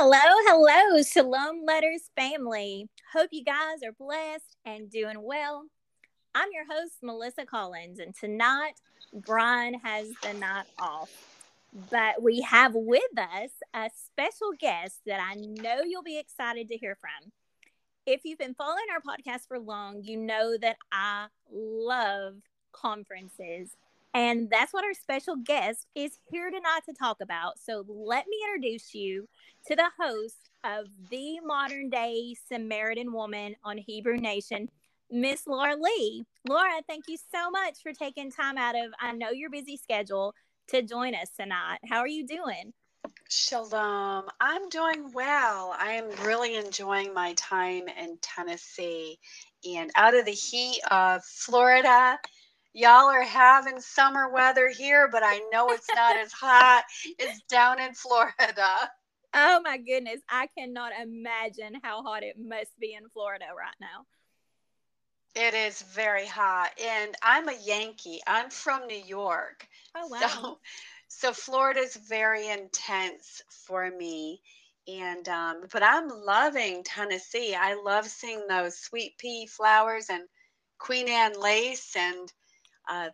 Hello, hello, Shalom Letters family. Hope you guys are blessed and doing well. I'm your host, Melissa Collins, and tonight Brian has the night off. But we have with us a special guest that I know you'll be excited to hear from. If you've been following our podcast for long, you know that I love conferences. And that's what our special guest is here tonight to talk about. So let me introduce you to the host of the modern day Samaritan woman on Hebrew Nation, Miss Laura Lee. Laura, thank you so much for taking time out of I know your busy schedule to join us tonight. How are you doing? Shalom. I'm doing well. I am really enjoying my time in Tennessee and out of the heat of Florida. Y'all are having summer weather here, but I know it's not as hot as down in Florida. Oh my goodness. I cannot imagine how hot it must be in Florida right now. It is very hot. And I'm a Yankee. I'm from New York. Oh wow. So, so Florida's very intense for me. And um, but I'm loving Tennessee. I love seeing those sweet pea flowers and Queen Anne lace and uh,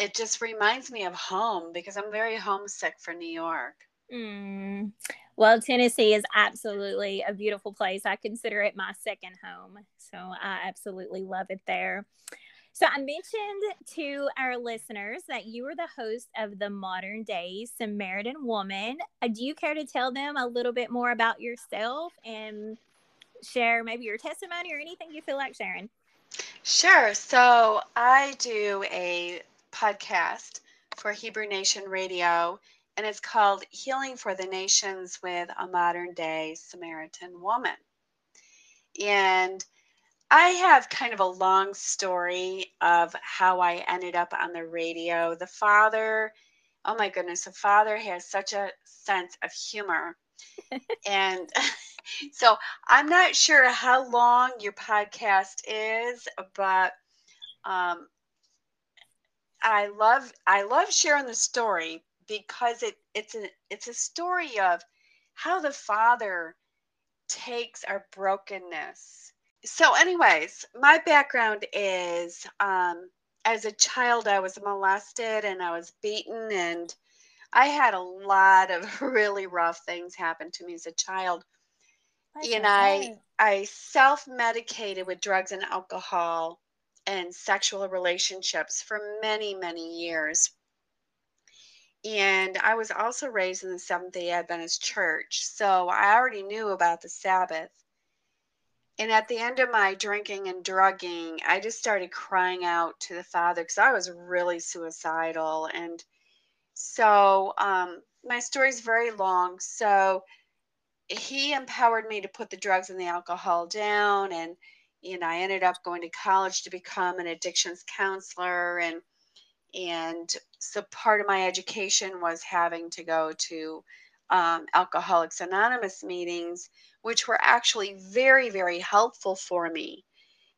it just reminds me of home because I'm very homesick for New York. Mm. Well, Tennessee is absolutely a beautiful place. I consider it my second home. So I absolutely love it there. So I mentioned to our listeners that you are the host of the Modern Day Samaritan Woman. Uh, do you care to tell them a little bit more about yourself and share maybe your testimony or anything you feel like sharing? Sure. So I do a podcast for Hebrew Nation Radio and it's called Healing for the Nations with a Modern Day Samaritan Woman. And I have kind of a long story of how I ended up on the radio. The father, oh my goodness, the father has such a sense of humor. And so I'm not sure how long your podcast is, but um, I love I love sharing the story because it it's a it's a story of how the father takes our brokenness. So anyways my background is um, as a child i was molested and i was beaten and i had a lot of really rough things happen to me as a child That's and i i self-medicated with drugs and alcohol and sexual relationships for many many years and I was also raised in the Seventh day Adventist church. So I already knew about the Sabbath. And at the end of my drinking and drugging, I just started crying out to the Father because I was really suicidal. And so um, my story is very long. So he empowered me to put the drugs and the alcohol down. And, know, I ended up going to college to become an addictions counselor. And and so part of my education was having to go to um, Alcoholics Anonymous meetings, which were actually very, very helpful for me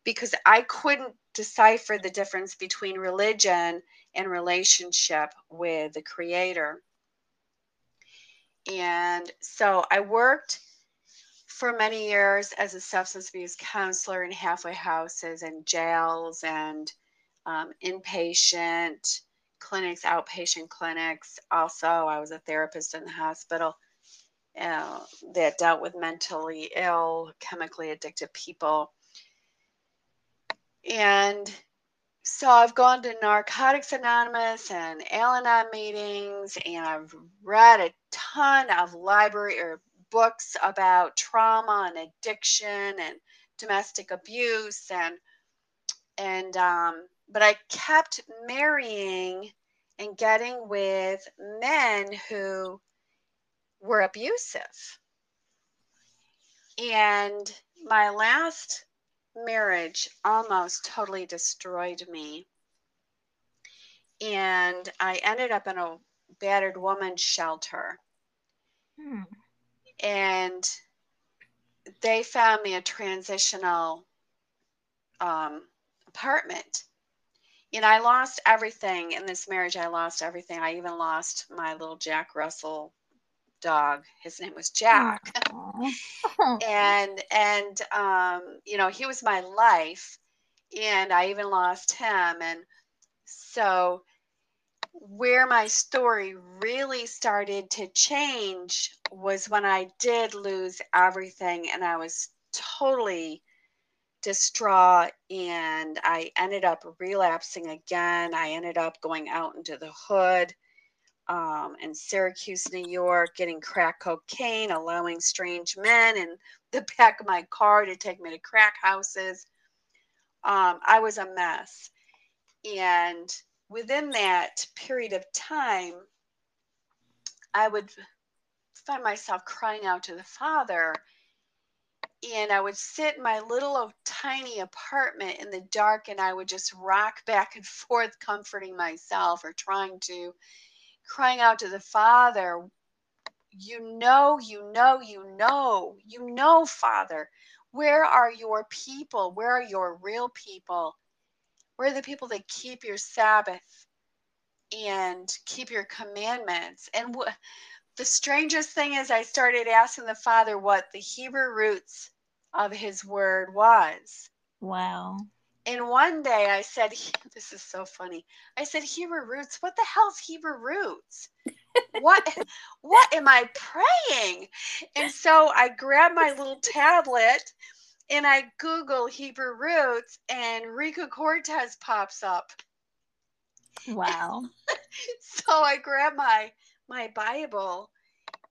because I couldn't decipher the difference between religion and relationship with the Creator. And so I worked for many years as a substance abuse counselor in halfway houses and jails and um, inpatient clinics, outpatient clinics. Also, I was a therapist in the hospital uh, that dealt with mentally ill, chemically addicted people. And so I've gone to Narcotics Anonymous and Al Anon meetings, and I've read a ton of library or books about trauma and addiction and domestic abuse and and um, but I kept marrying and getting with men who were abusive. And my last marriage almost totally destroyed me. And I ended up in a battered woman shelter. Hmm. And they found me a transitional um, apartment you know, I lost everything in this marriage. I lost everything. I even lost my little Jack Russell dog. His name was Jack. and and um, you know, he was my life. And I even lost him. And so where my story really started to change was when I did lose everything and I was totally distraught and I ended up relapsing again. I ended up going out into the hood um, in Syracuse, New York, getting crack cocaine, allowing strange men in the back of my car to take me to crack houses. Um, I was a mess. And within that period of time, I would find myself crying out to the Father and I would sit in my little tiny apartment in the dark and I would just rock back and forth, comforting myself or trying to, crying out to the Father, You know, you know, you know, you know, Father, where are your people? Where are your real people? Where are the people that keep your Sabbath and keep your commandments? And the strangest thing is, I started asking the Father what the Hebrew roots of His Word was. Wow. And one day I said, This is so funny. I said, Hebrew roots? What the hell's Hebrew roots? what what am I praying? And so I grabbed my little tablet and I Google Hebrew roots and Rico Cortes pops up. Wow. so I grab my my Bible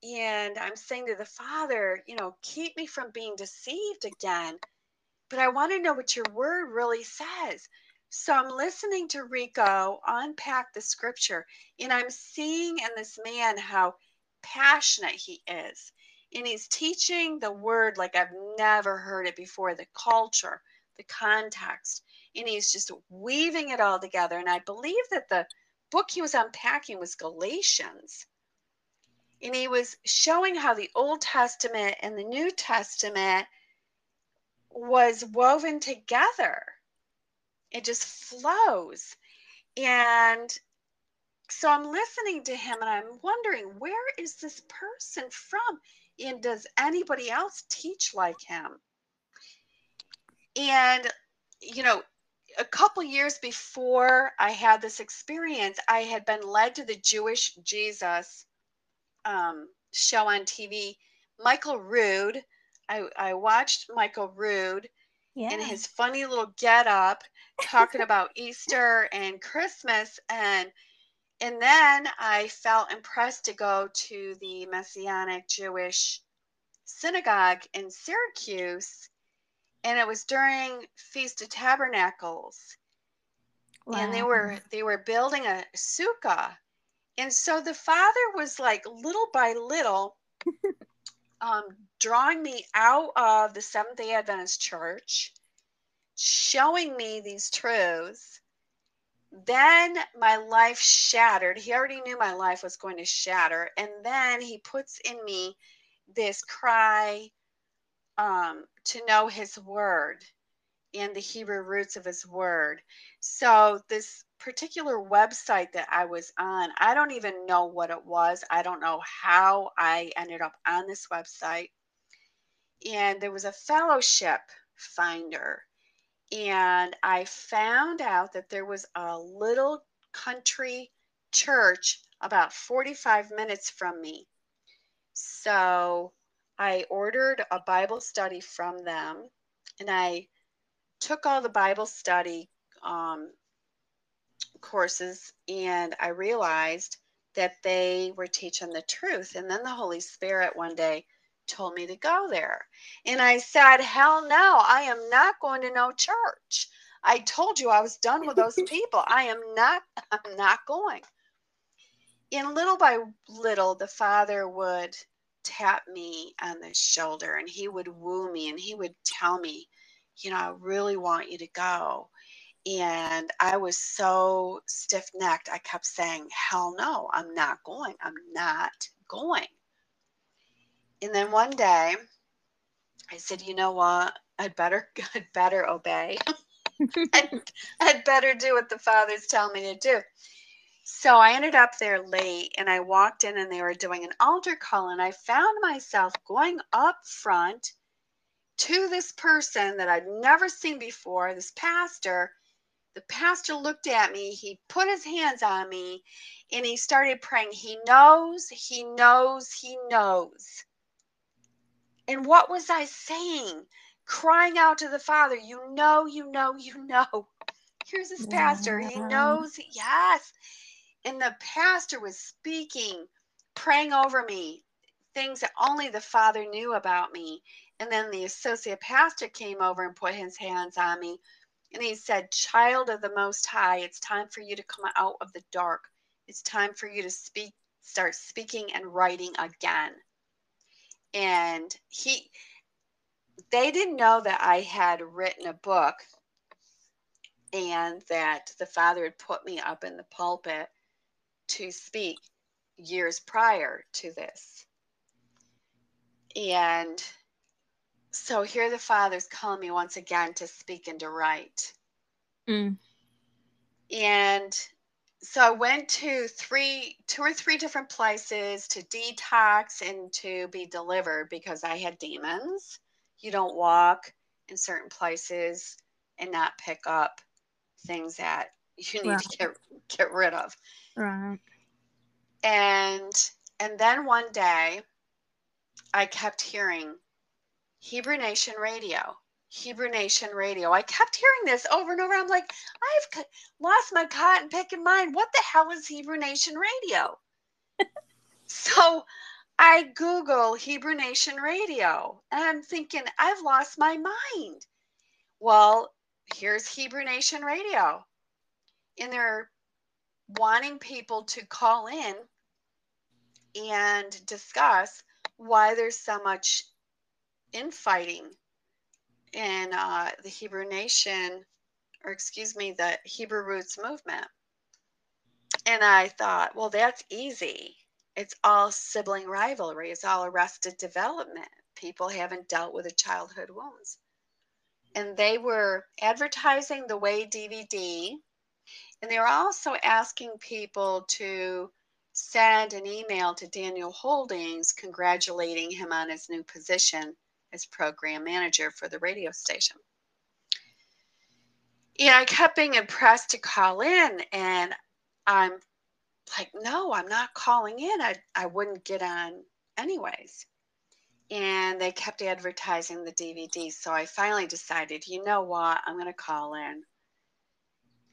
and I'm saying to the Father, you know, keep me from being deceived again. But I want to know what your word really says. So I'm listening to Rico unpack the scripture, and I'm seeing in this man how passionate he is. And he's teaching the word like I've never heard it before the culture, the context. And he's just weaving it all together. And I believe that the book he was unpacking was Galatians and he was showing how the Old Testament and the New Testament was woven together. It just flows. And so I'm listening to him and I'm wondering, where is this person from? And does anybody else teach like him? And, you know, a couple years before I had this experience, I had been led to the Jewish Jesus um, show on TV, Michael Rood. I, I watched Michael Rood yeah. and his funny little get up talking about Easter and Christmas and and then I felt impressed to go to the Messianic Jewish synagogue in Syracuse and it was during Feast of Tabernacles. Wow. And they were they were building a sukkah and so the father was like little by little um, drawing me out of the Seventh day Adventist church, showing me these truths. Then my life shattered. He already knew my life was going to shatter. And then he puts in me this cry um, to know his word and the Hebrew roots of his word. So, this particular website that I was on, I don't even know what it was. I don't know how I ended up on this website. And there was a fellowship finder. And I found out that there was a little country church about 45 minutes from me. So I ordered a Bible study from them and I took all the Bible study um, courses and I realized that they were teaching the truth. And then the Holy Spirit one day told me to go there. And I said, Hell no, I am not going to no church. I told you I was done with those people. I am not, I'm not going. And little by little, the Father would tap me on the shoulder and he would woo me and he would tell me, you know, I really want you to go. And I was so stiff necked. I kept saying, hell no, I'm not going. I'm not going. And then one day I said, you know what? I'd better, I'd better obey. I'd, I'd better do what the father's telling me to do. So I ended up there late and I walked in and they were doing an altar call and I found myself going up front to this person that I'd never seen before, this pastor. The pastor looked at me, he put his hands on me, and he started praying. He knows, he knows, he knows. And what was I saying? Crying out to the Father, you know, you know, you know. Here's this pastor. He knows, yes. And the pastor was speaking, praying over me, things that only the Father knew about me. And then the associate pastor came over and put his hands on me. And he said, Child of the Most High, it's time for you to come out of the dark. It's time for you to speak, start speaking and writing again. And he, they didn't know that I had written a book and that the Father had put me up in the pulpit to speak years prior to this. And so here the father's calling me once again to speak and to write. Mm. And so I went to three, two or three different places to detox and to be delivered because I had demons. You don't walk in certain places and not pick up things that you need right. to get get rid of. Right. And and then one day I kept hearing Hebrew Nation Radio. Hebrew Nation Radio. I kept hearing this over and over. I'm like, I've lost my cotton picking mind. What the hell is Hebrew Nation Radio? so I Google Hebrew Nation Radio and I'm thinking, I've lost my mind. Well, here's Hebrew Nation Radio. And they're wanting people to call in and discuss why there's so much infighting in uh, the Hebrew nation, or excuse me, the Hebrew roots movement. And I thought, well, that's easy. It's all sibling rivalry, it's all arrested development. People haven't dealt with the childhood wounds. And they were advertising the Way DVD, and they were also asking people to send an email to Daniel Holdings congratulating him on his new position as program manager for the radio station. Yeah, I kept being impressed to call in, and I'm like, no, I'm not calling in. I, I wouldn't get on anyways. And they kept advertising the DVD. So I finally decided, you know what? I'm going to call in.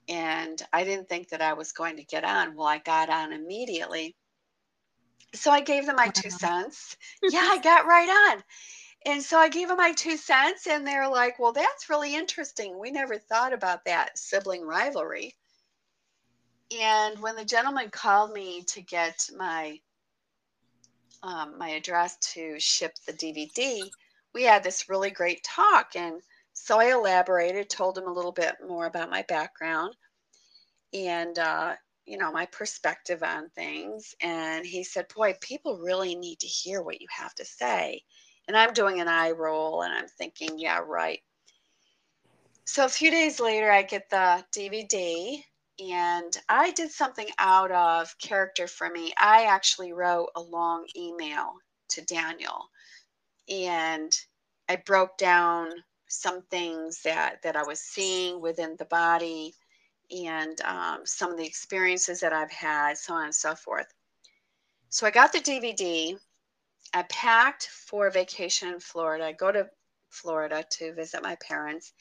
And I didn't think that I was going to get on. Well, I got on immediately. So I gave them my two cents. Yeah, I got right on. And so I gave them my two cents, and they're like, well, that's really interesting. We never thought about that sibling rivalry. And when the gentleman called me to get my um, my address to ship the DVD, we had this really great talk. And so I elaborated, told him a little bit more about my background and, uh, you know, my perspective on things. And he said, Boy, people really need to hear what you have to say. And I'm doing an eye roll and I'm thinking, yeah, right. So a few days later, I get the DVD and I did something out of character for me. I actually wrote a long email to Daniel and I broke down some things that, that I was seeing within the body and um, some of the experiences that I've had, so on and so forth. So I got the DVD I packed for vacation in Florida. I go to Florida to visit my parents.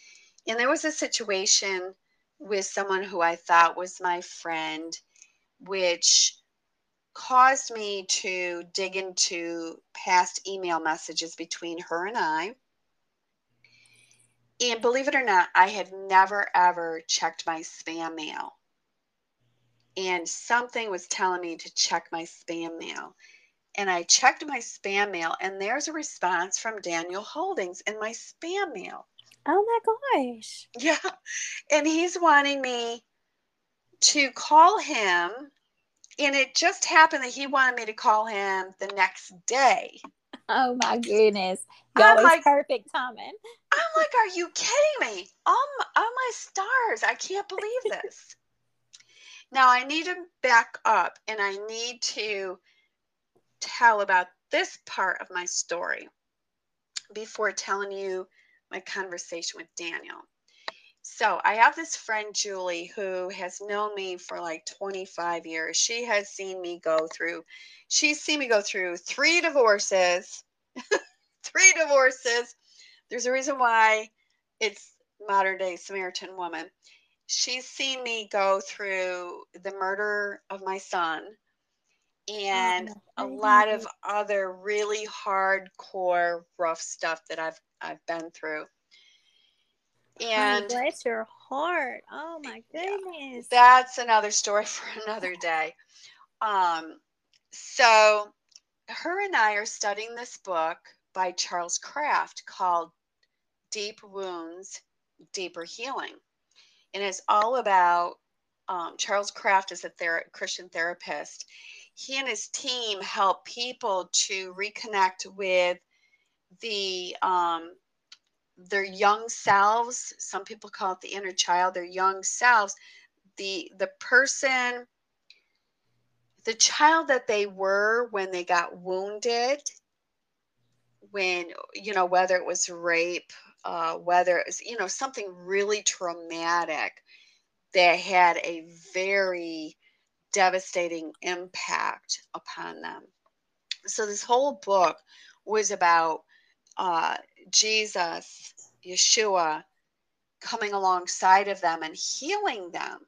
And there was a situation with someone who I thought was my friend, which caused me to dig into past email messages between her and I. And believe it or not, I had never ever checked my spam mail. And something was telling me to check my spam mail and I checked my spam mail, and there's a response from Daniel Holdings in my spam mail. Oh my gosh. Yeah. And he's wanting me to call him. And it just happened that he wanted me to call him the next day. Oh my goodness. Y'all was like, perfect timing. I'm like, are you kidding me? Oh my, oh my stars. I can't believe this. Now, I need to back up and I need to tell about this part of my story before telling you my conversation with Daniel. So, I have this friend, Julie, who has known me for like 25 years. She has seen me go through, she's seen me go through three divorces, three divorces. There's a reason why it's modern day Samaritan woman she's seen me go through the murder of my son and oh, a lot of other really hardcore rough stuff that I've I've been through. And oh, bless your heart. Oh my goodness. That's another story for another day. Um so her and I are studying this book by Charles Kraft called Deep Wounds, Deeper Healing and it's all about um, Charles Kraft is a ther- Christian therapist. He and his team help people to reconnect with the um, their young selves. Some people call it the inner child. Their young selves, the the person, the child that they were when they got wounded. When you know whether it was rape uh, whether it was you know something really traumatic that had a very devastating impact upon them. So this whole book was about uh, Jesus, Yeshua, coming alongside of them and healing them.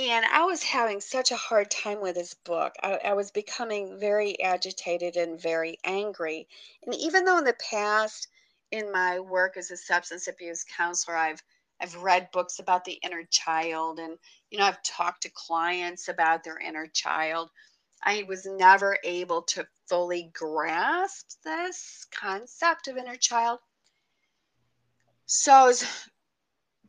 And I was having such a hard time with this book. I, I was becoming very agitated and very angry. And even though in the past in my work as a substance abuse counselor, I've I've read books about the inner child and you know I've talked to clients about their inner child. I was never able to fully grasp this concept of inner child. So I was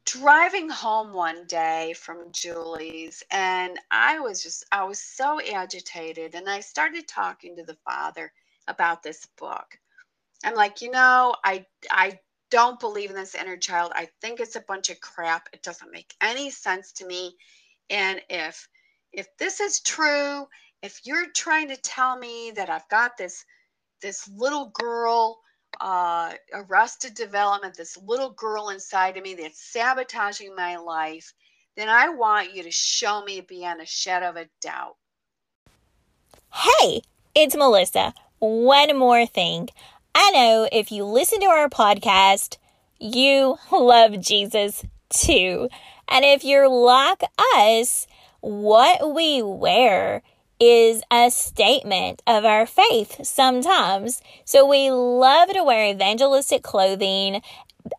driving home one day from Julie's and I was just I was so agitated and I started talking to the father about this book. I'm like, you know, I I don't believe in this inner child. I think it's a bunch of crap. It doesn't make any sense to me. And if if this is true, if you're trying to tell me that I've got this this little girl uh, arrested development, this little girl inside of me that's sabotaging my life, then I want you to show me beyond a shadow of a doubt. Hey, it's Melissa. One more thing. I know if you listen to our podcast, you love Jesus too. And if you're like us, what we wear is a statement of our faith sometimes. So we love to wear evangelistic clothing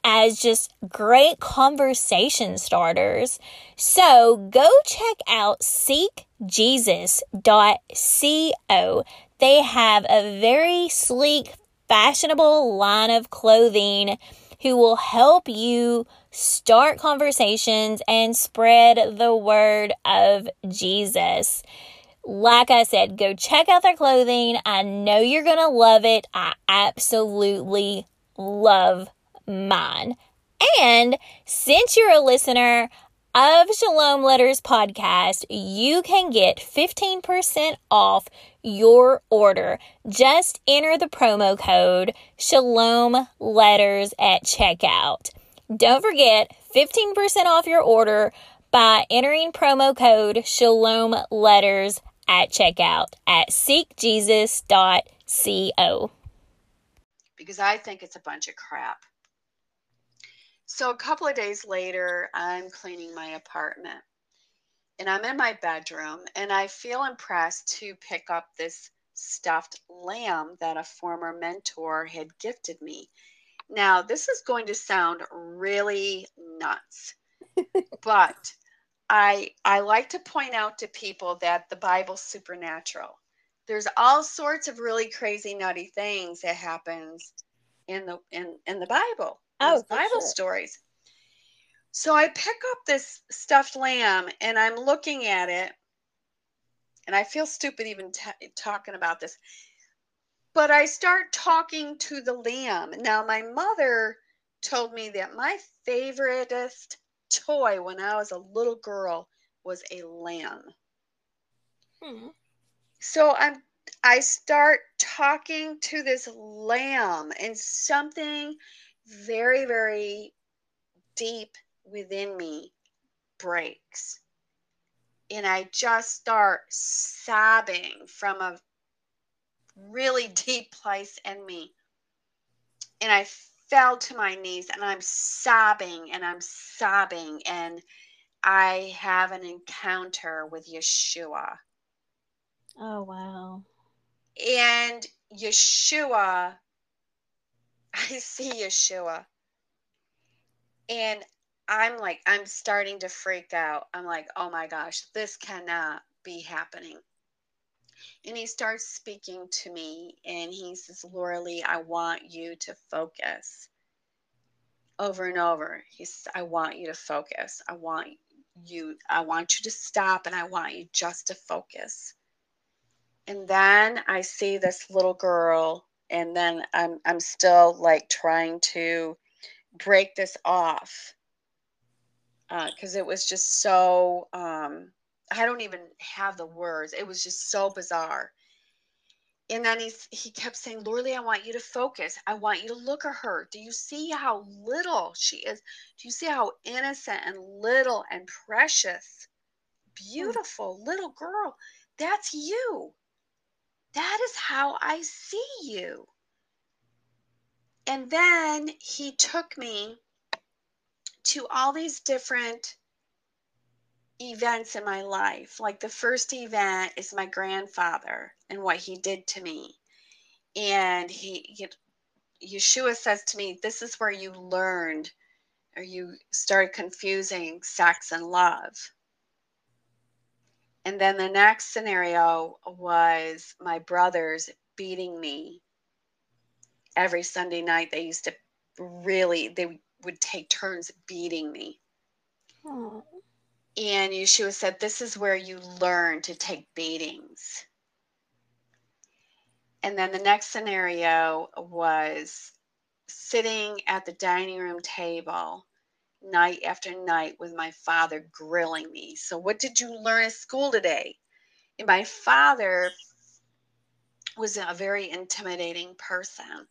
as just great conversation starters. So go check out seekjesus.co. They have a very sleek fashionable line of clothing who will help you start conversations and spread the word of Jesus. Like I said, go check out their clothing. I know you're going to love it. I absolutely love mine. And since you're a listener, of Shalom Letters podcast, you can get 15% off your order. Just enter the promo code Shalom Letters at checkout. Don't forget 15% off your order by entering promo code Shalom Letters at checkout at seekjesus.co. Because I think it's a bunch of crap. So a couple of days later, I'm cleaning my apartment and I'm in my bedroom and I feel impressed to pick up this stuffed lamb that a former mentor had gifted me. Now, this is going to sound really nuts, but I I like to point out to people that the Bible's supernatural. There's all sorts of really crazy nutty things that happens in the in in the Bible oh, Bible sure. stories. So I pick up this stuffed lamb and I'm looking at it, and I feel stupid even t- talking about this. But I start talking to the lamb. Now, my mother told me that my favoriteest toy when I was a little girl was a lamb. Hmm. So I'm I start talking to this lamb and something very very deep within me breaks. And I just start sobbing from a really deep place in me. And I fell to my knees and I'm sobbing and I'm sobbing. And I have an encounter with Yeshua. Oh, wow. And Yeshua, I see Yeshua. And I'm like, I'm starting to freak out. I'm like, oh my gosh, this cannot be happening. And he starts speaking to me and he says, Laura Lee, I want you to focus. Over and over. He says, I want you to focus. I want you, I want you to stop and I want you just to focus. And then I see this little girl, and then I'm I'm still like trying to break this off because uh, it was just so um, I don't even have the words. It was just so bizarre. And then he's he kept saying, Laura Lee, I want you to focus. I want you to look at her. Do you see how little she is? Do you see how innocent and little and precious, beautiful little girl? That's you. That is how I see you. And then he took me to all these different events in my life. Like the first event is my grandfather and what he did to me. And he, he Yeshua says to me, This is where you learned or you started confusing sex and love. And then the next scenario was my brothers beating me every Sunday night. They used to really, they would take turns beating me. Aww. And Yeshua said, This is where you learn to take beatings. And then the next scenario was sitting at the dining room table night after night with my father grilling me. So, what did you learn at school today? And my father was a very intimidating person.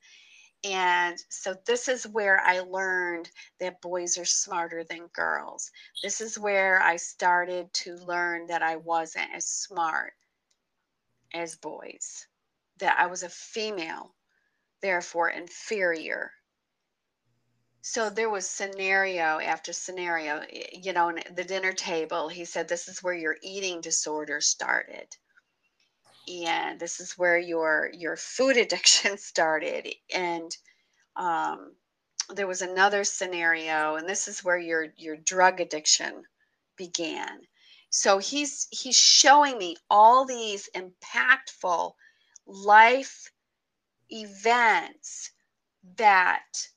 And so this is where I learned that boys are smarter than girls. This is where I started to learn that I wasn't as smart as boys, that I was a female, therefore inferior. So there was scenario after scenario, you know, the dinner table, he said, This is where your eating disorder started and this is where your your food addiction started. And um, there was another scenario and this is where your your drug addiction began. So he's he's showing me all these impactful life events that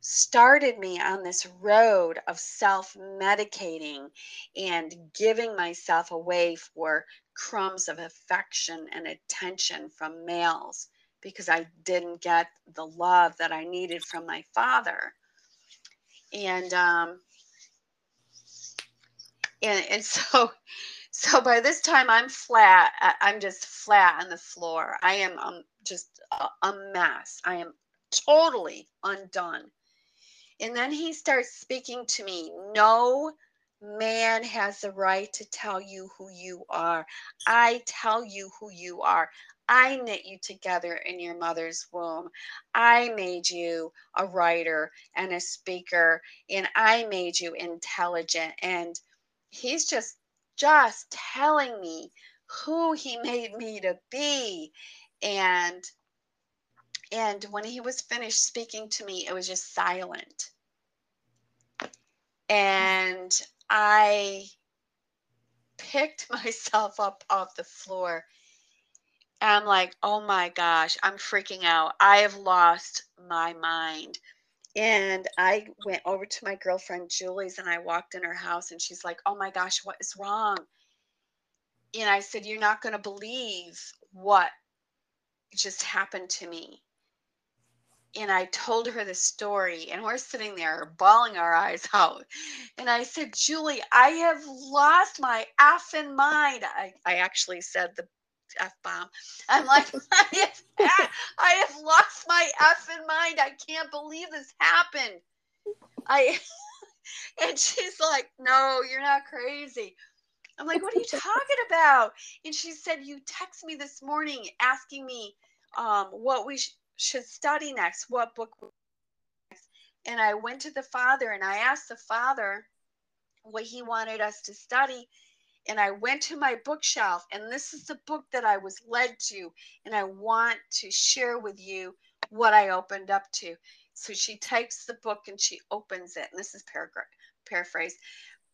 started me on this road of self medicating and giving myself away for crumbs of affection and attention from males because I didn't get the love that I needed from my father. And um and and so so by this time I'm flat I'm just flat on the floor. I am um, just a, a mess. I am totally undone and then he starts speaking to me. No man has the right to tell you who you are. I tell you who you are. I knit you together in your mother's womb. I made you a writer and a speaker, and I made you intelligent. And he's just just telling me who he made me to be. And and when he was finished speaking to me, it was just silent. And I picked myself up off the floor. And I'm like, oh my gosh, I'm freaking out. I have lost my mind. And I went over to my girlfriend Julie's and I walked in her house and she's like, oh my gosh, what is wrong? And I said, you're not going to believe what just happened to me and I told her the story, and we're sitting there bawling our eyes out. And I said, Julie, I have lost my effing mind. I, I actually said the F bomb. I'm like, I have, I have lost my effing mind. I can't believe this happened. I, and she's like, No, you're not crazy. I'm like, What are you talking about? And she said, You text me this morning asking me um, what we sh- should study next, what book next. And I went to the father and I asked the father what he wanted us to study. And I went to my bookshelf, and this is the book that I was led to. And I want to share with you what I opened up to. So she takes the book and she opens it. And this is paragraph paraphrase,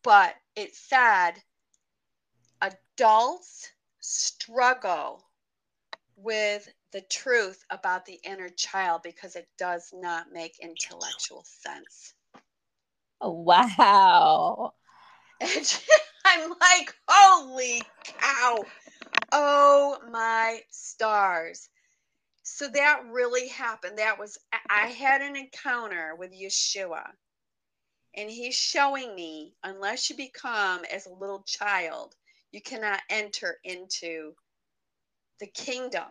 but it said adults struggle with the truth about the inner child because it does not make intellectual sense. Oh, wow. And I'm like, holy cow. Oh my stars. So that really happened. That was, I had an encounter with Yeshua. And he's showing me, unless you become as a little child, you cannot enter into the kingdom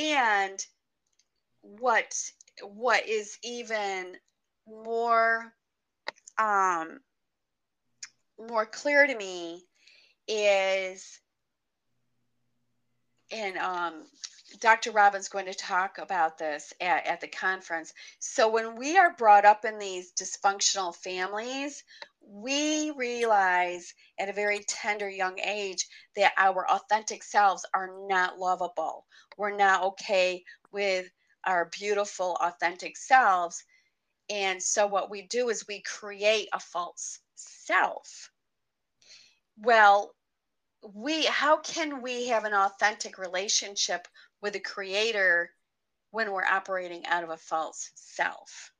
and what what is even more um more clear to me is and um Dr. Robin's going to talk about this at, at the conference. So, when we are brought up in these dysfunctional families, we realize at a very tender young age that our authentic selves are not lovable. We're not okay with our beautiful, authentic selves. And so, what we do is we create a false self. Well, we how can we have an authentic relationship with the creator when we're operating out of a false self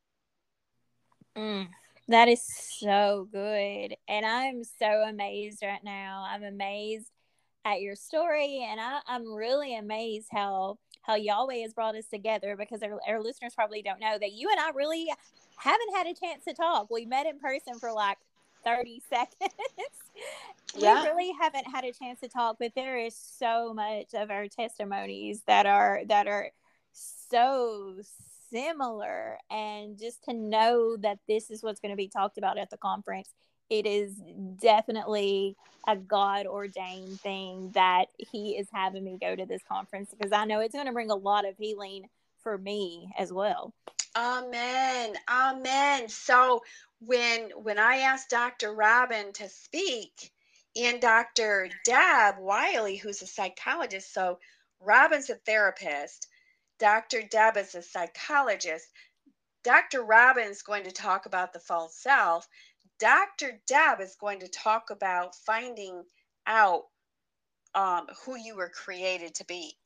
mm, that is so good and i'm so amazed right now i'm amazed at your story and I, i'm really amazed how how yahweh has brought us together because our, our listeners probably don't know that you and i really haven't had a chance to talk we met in person for like 30 seconds. yeah. We really haven't had a chance to talk, but there is so much of our testimonies that are that are so similar and just to know that this is what's going to be talked about at the conference it is definitely a God ordained thing that He is having me go to this conference because I know it's going to bring a lot of healing for me as well. Amen. Amen. So when when I asked Dr. Robin to speak and Dr. Deb Wiley, who's a psychologist, so Robin's a therapist, Dr. Deb is a psychologist. Dr. Robin's going to talk about the false self. Dr. Deb is going to talk about finding out um, who you were created to be.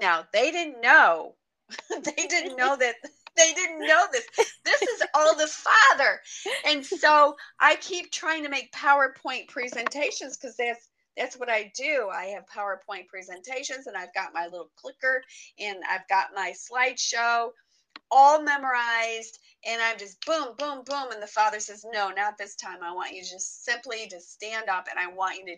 Now, they didn't know. they didn't know that they didn't know this. This is all the Father. And so I keep trying to make PowerPoint presentations because that's that's what I do. I have PowerPoint presentations and I've got my little clicker and I've got my slideshow all memorized and I'm just boom, boom, boom. And the father says, No, not this time. I want you just simply to stand up and I want you to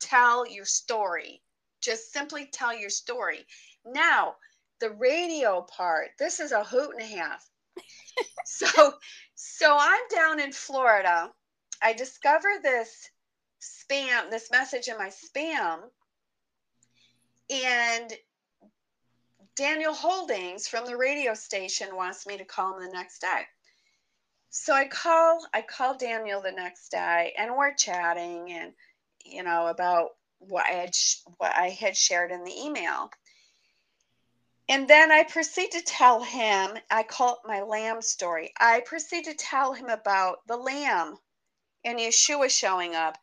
tell your story. Just simply tell your story. Now, the radio part, this is a hoot and a half. so so I'm down in Florida. I discover this spam, this message in my spam. And Daniel Holdings from the radio station wants me to call him the next day. So I call I call Daniel the next day and we're chatting and you know about what I had what I had shared in the email. And then I proceed to tell him, I call it my lamb story. I proceed to tell him about the lamb and Yeshua showing up.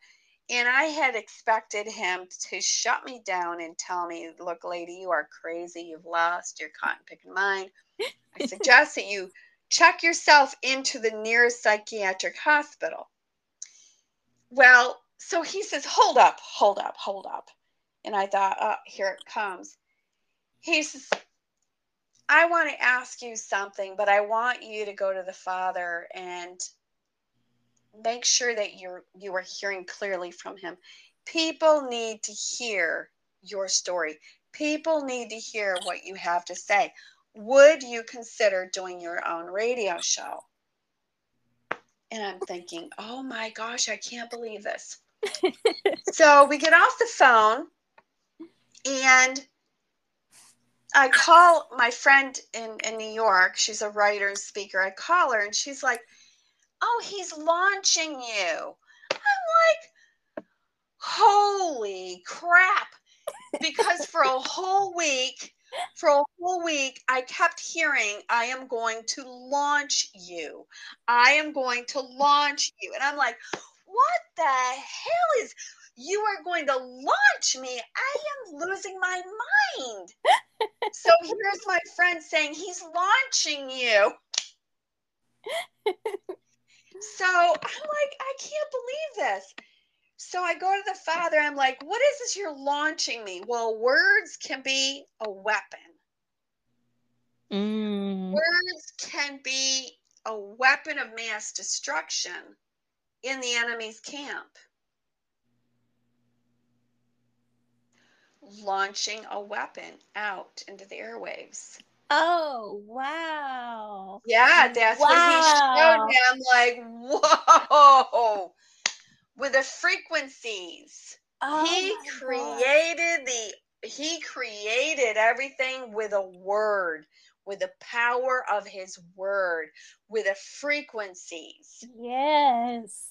And I had expected him to shut me down and tell me, look, lady, you are crazy. You've lost your cotton picking mind. I suggest that you check yourself into the nearest psychiatric hospital. Well, so he says, hold up, hold up, hold up. And I thought, oh, here it comes. He says, I want to ask you something, but I want you to go to the Father and make sure that you're you are hearing clearly from him. People need to hear your story. People need to hear what you have to say. Would you consider doing your own radio show? And I'm thinking, oh my gosh, I can't believe this. so we get off the phone and I call my friend in, in New York. She's a writer and speaker. I call her and she's like, Oh, he's launching you. I'm like, Holy crap. Because for a whole week, for a whole week, I kept hearing, I am going to launch you. I am going to launch you. And I'm like, what the hell is you are going to launch me? I am losing my mind. so here's my friend saying he's launching you. so I'm like, I can't believe this. So I go to the father. I'm like, what is this you're launching me? Well, words can be a weapon. Mm. Words can be a weapon of mass destruction in the enemy's camp. Launching a weapon out into the airwaves. Oh, wow. Yeah, that's wow. what he showed me. I'm like, whoa. With the frequencies. Oh he created God. the he created everything with a word, with the power of his word, with the frequencies. Yes.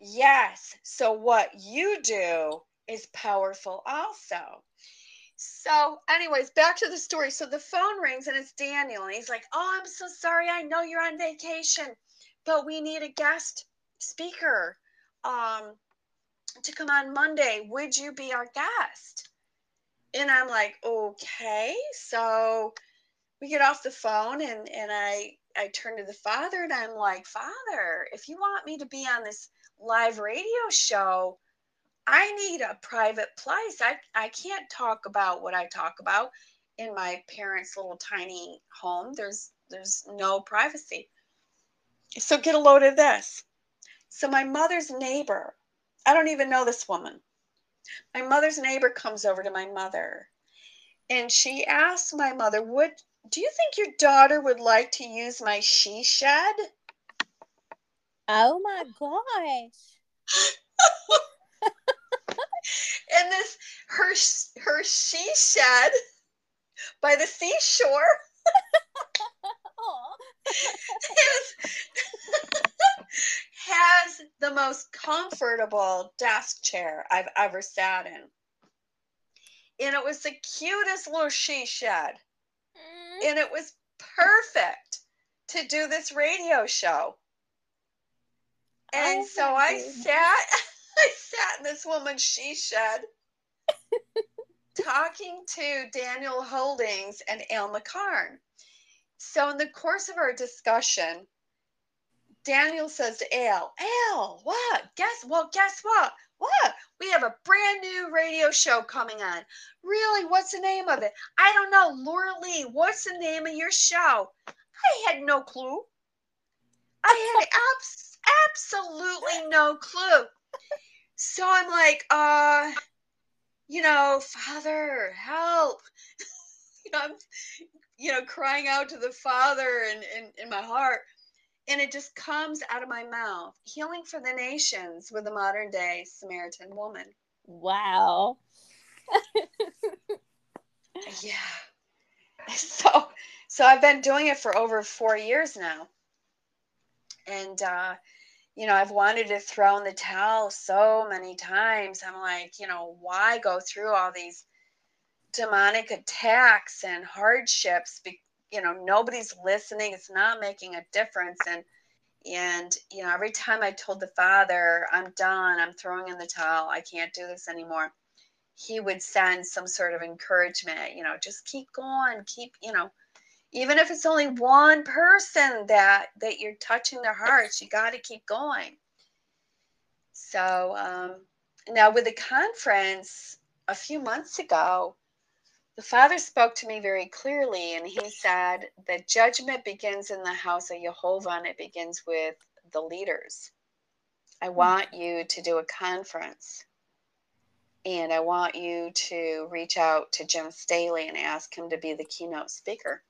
Yes. So what you do is powerful also. So, anyways, back to the story. So the phone rings and it's Daniel, and he's like, Oh, I'm so sorry. I know you're on vacation, but we need a guest speaker um, to come on Monday. Would you be our guest? And I'm like, Okay. So we get off the phone and, and I, I turn to the father and I'm like, Father, if you want me to be on this live radio show, I need a private place. I, I can't talk about what I talk about in my parents' little tiny home. There's there's no privacy. So get a load of this. So my mother's neighbor, I don't even know this woman. My mother's neighbor comes over to my mother and she asks my mother, Would do you think your daughter would like to use my she shed? Oh my gosh. and this her her she shed by the seashore has, has the most comfortable desk chair I've ever sat in. And it was the cutest little she shed. Mm. And it was perfect to do this radio show. And oh so I goodness. sat I sat in this woman's she shed talking to Daniel Holdings and Al McCarn. So, in the course of our discussion, Daniel says to Al, Al, what? Guess well, guess what? What? We have a brand new radio show coming on. Really? What's the name of it? I don't know. Laura Lee, what's the name of your show? I had no clue. I had abs- absolutely no clue. So I'm like, uh, you know, Father, help. you know, I'm, you know, crying out to the Father in, in, in my heart. And it just comes out of my mouth. Healing for the nations with a modern day Samaritan woman. Wow. yeah. So so I've been doing it for over four years now. And uh you know, I've wanted to throw in the towel so many times. I'm like, you know, why go through all these demonic attacks and hardships? Be, you know, nobody's listening. It's not making a difference. And, and, you know, every time I told the father, I'm done, I'm throwing in the towel, I can't do this anymore, he would send some sort of encouragement, you know, just keep going, keep, you know, even if it's only one person that that you're touching their hearts you got to keep going so um, now with the conference a few months ago the Father spoke to me very clearly, and He said that judgment begins in the house of Jehovah and it begins with the leaders. I hmm. want you to do a conference and I want you to reach out to Jim Staley and ask him to be the keynote speaker.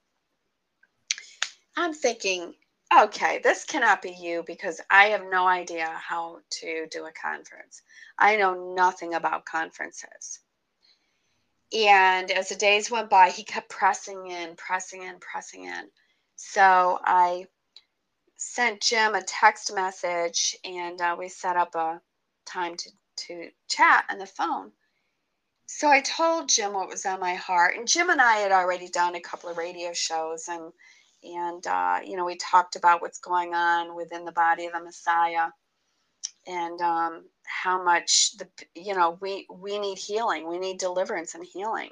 I'm thinking, okay, this cannot be you because I have no idea how to do a conference. I know nothing about conferences. And as the days went by, he kept pressing in, pressing in, pressing in. So I sent Jim a text message and uh, we set up a time to, to chat on the phone. So I told Jim what was on my heart. And Jim and I had already done a couple of radio shows and and uh, you know we talked about what's going on within the body of the Messiah and um, how much the you know we we need healing. We need deliverance and healing.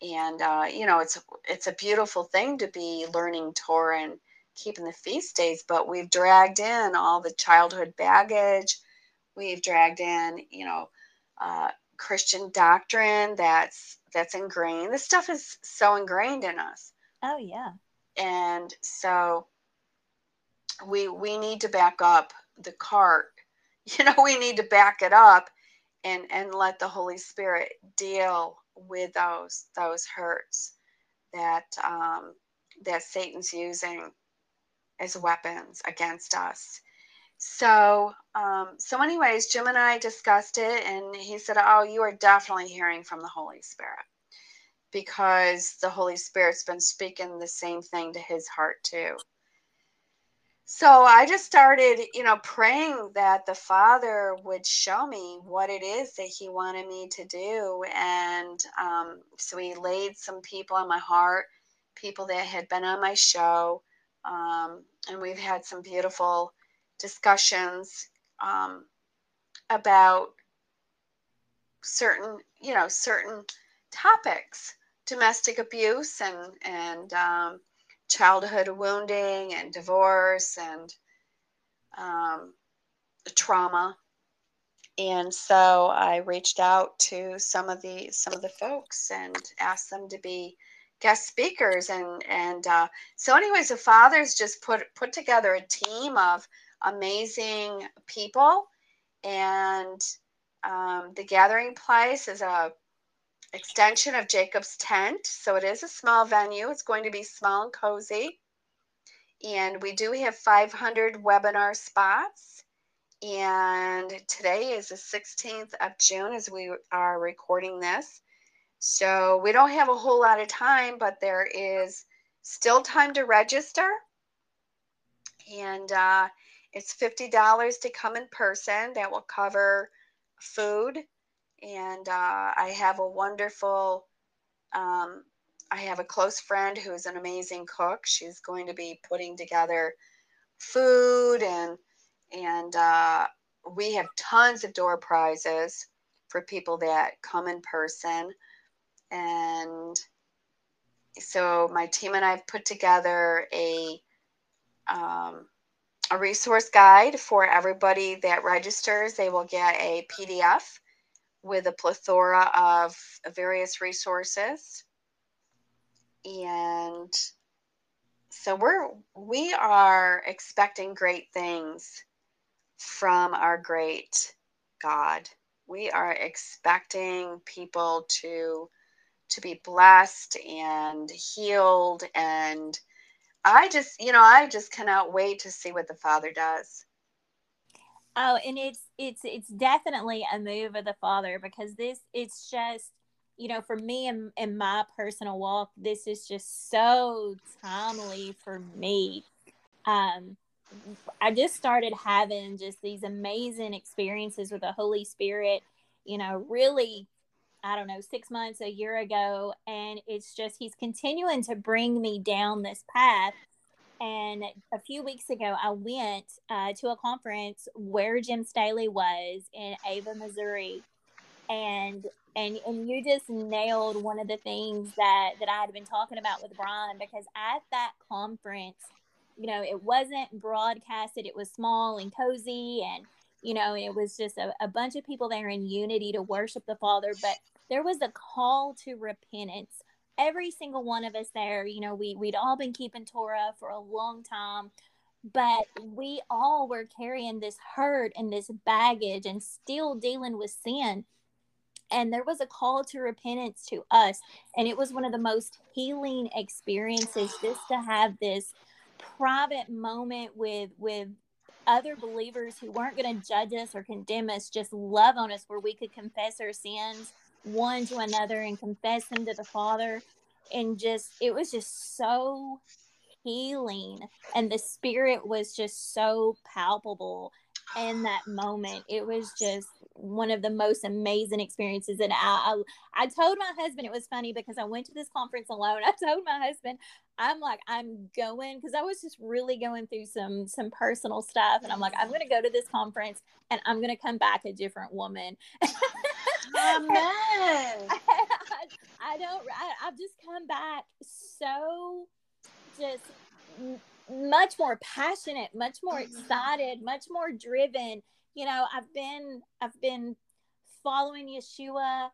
And uh, you know it's it's a beautiful thing to be learning torah and keeping the feast days but we've dragged in all the childhood baggage. We've dragged in you know uh, christian doctrine that's that's ingrained. This stuff is so ingrained in us. Oh yeah and so we we need to back up the cart. You know we need to back it up and and let the holy spirit deal with those those hurts that um, that satan's using as weapons against us. So um, so anyways jim and i discussed it and he said oh you are definitely hearing from the holy spirit because the holy spirit's been speaking the same thing to his heart too so I just started, you know, praying that the Father would show me what it is that He wanted me to do. And um, so He laid some people on my heart, people that had been on my show. Um, and we've had some beautiful discussions um, about certain, you know, certain topics, domestic abuse and, and, um, childhood wounding and divorce and um, trauma. And so I reached out to some of the some of the folks and asked them to be guest speakers and and uh, so anyways the fathers just put put together a team of amazing people and um, the gathering place is a extension of Jacob's tent. So it is a small venue. It's going to be small and cozy. And we do have 500 webinar spots. And today is the 16th of June as we are recording this. So we don't have a whole lot of time, but there is still time to register. And uh, it's $50 to come in person. That will cover food, and uh, I have a wonderful. Um, I have a close friend who's an amazing cook. She's going to be putting together food and and uh, we have tons of door prizes for people that come in person and so my team and i've put together a um, a resource guide for everybody that registers they will get a pdf with a plethora of various resources. And so we're we are expecting great things from our great God. We are expecting people to to be blessed and healed and I just, you know, I just cannot wait to see what the Father does. Oh, and it's it's it's definitely a move of the father because this it's just you know for me in, in my personal walk this is just so timely for me. Um i just started having just these amazing experiences with the holy spirit you know really i don't know six months a year ago and it's just he's continuing to bring me down this path and a few weeks ago, I went uh, to a conference where Jim Staley was in Ava, Missouri, and and and you just nailed one of the things that that I had been talking about with Brian because at that conference, you know, it wasn't broadcasted; it was small and cozy, and you know, it was just a, a bunch of people there in unity to worship the Father. But there was a call to repentance. Every single one of us there, you know, we, we'd all been keeping Torah for a long time, but we all were carrying this hurt and this baggage and still dealing with sin. And there was a call to repentance to us and it was one of the most healing experiences just to have this private moment with with other believers who weren't going to judge us or condemn us just love on us where we could confess our sins one to another and confess them to the father and just it was just so healing and the spirit was just so palpable in that moment it was just one of the most amazing experiences. And I, I, I told my husband it was funny because I went to this conference alone. I told my husband, I'm like, I'm going because I was just really going through some some personal stuff, and I'm like, I'm to go to this conference, and I'm to come back a different woman. Amen. I, I don't. I, I've just come back so just much more passionate, much more mm-hmm. excited, much more driven you know, I've been I've been following Yeshua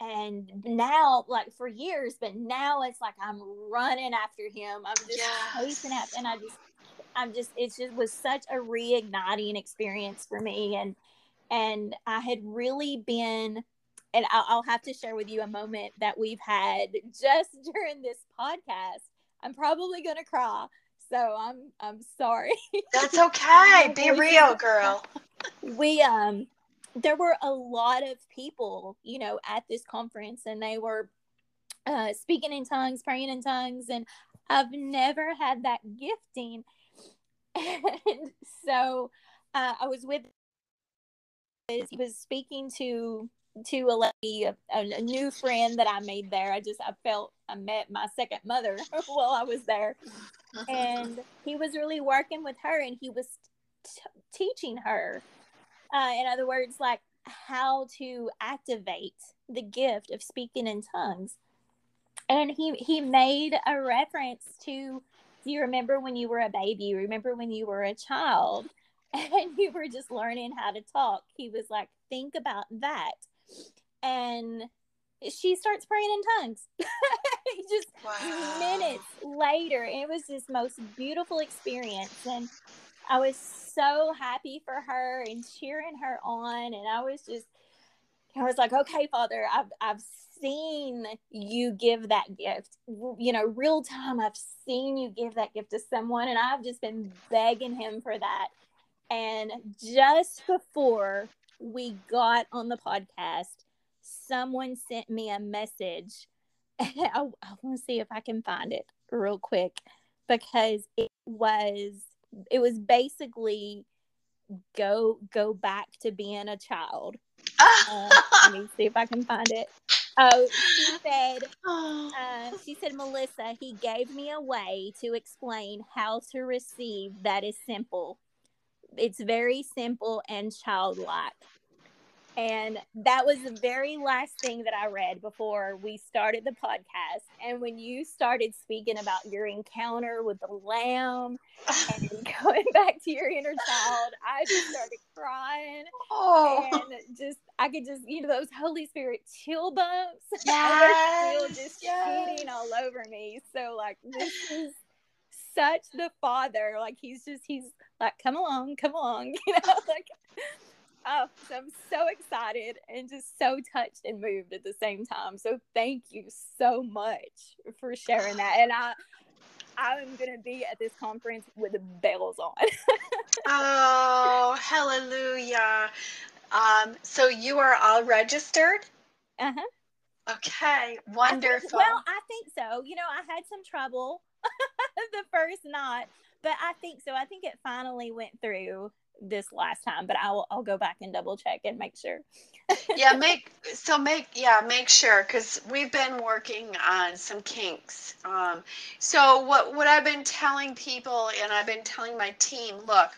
and now like for years, but now it's like I'm running after him. I'm just yes. chasing after and I just I'm just it's just was such a reigniting experience for me and and I had really been and I'll, I'll have to share with you a moment that we've had just during this podcast. I'm probably gonna cry, so I'm I'm sorry. That's okay. Be real, girl we um there were a lot of people, you know, at this conference and they were uh speaking in tongues, praying in tongues and I've never had that gifting. And so uh, I was with he was speaking to to a lady, a, a, new friend that I made there. I just I felt I met my second mother while I was there, and he was really working with her, and he was t- teaching her uh, in other words, like how to activate the gift of speaking in tongues. And he he made a reference to do you remember when you were a baby? Remember when you were a child and you were just learning how to talk? He was like, think about that. And she starts praying in tongues just wow. minutes later. It was this most beautiful experience. And I was so happy for her and cheering her on. And I was just, I was like, okay, Father, I've, I've seen you give that gift. You know, real time, I've seen you give that gift to someone, and I've just been begging him for that. And just before we got on the podcast, someone sent me a message. I, I want to see if I can find it real quick because it was it was basically go go back to being a child. uh, let me see if I can find it. Oh, she said, uh, she said, Melissa, he gave me a way to explain how to receive that is simple. It's very simple and childlike. And that was the very last thing that I read before we started the podcast. And when you started speaking about your encounter with the lamb and going back to your inner child, I just started crying. Oh. And just, I could just, you know, those Holy Spirit chill bumps yes. still just yes. shooting all over me. So, like, this is such the father. Like, he's just, he's like, come along, come along, you know, like, Oh, so I'm so excited and just so touched and moved at the same time. So thank you so much for sharing that. And I I'm gonna be at this conference with the bells on. oh, hallelujah. Um, so you are all registered? Uh-huh. Okay, wonderful. I think, well, I think so. You know, I had some trouble the first night, but I think so. I think it finally went through this last time, but I'll I'll go back and double check and make sure. yeah, make so make yeah make sure because we've been working on some kinks. Um, so what what I've been telling people and I've been telling my team, look,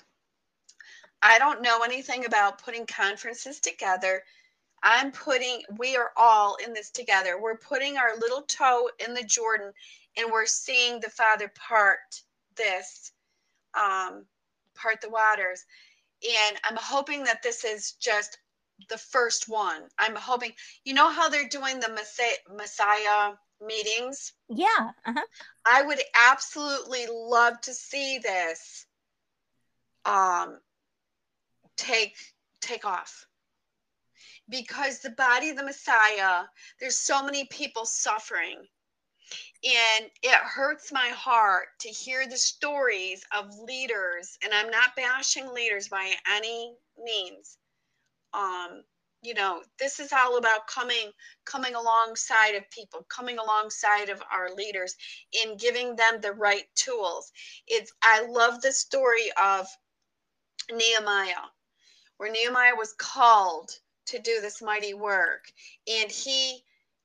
I don't know anything about putting conferences together. I'm putting we are all in this together. We're putting our little toe in the Jordan and we're seeing the Father part this um, part the waters and I'm hoping that this is just the first one. I'm hoping, you know how they're doing the Messiah, Messiah meetings? Yeah. Uh-huh. I would absolutely love to see this um take take off. Because the body of the Messiah, there's so many people suffering. And it hurts my heart to hear the stories of leaders, and I'm not bashing leaders by any means. Um, you know this is all about coming coming alongside of people coming alongside of our leaders in giving them the right tools it's i love the story of nehemiah where nehemiah was called to do this mighty work and he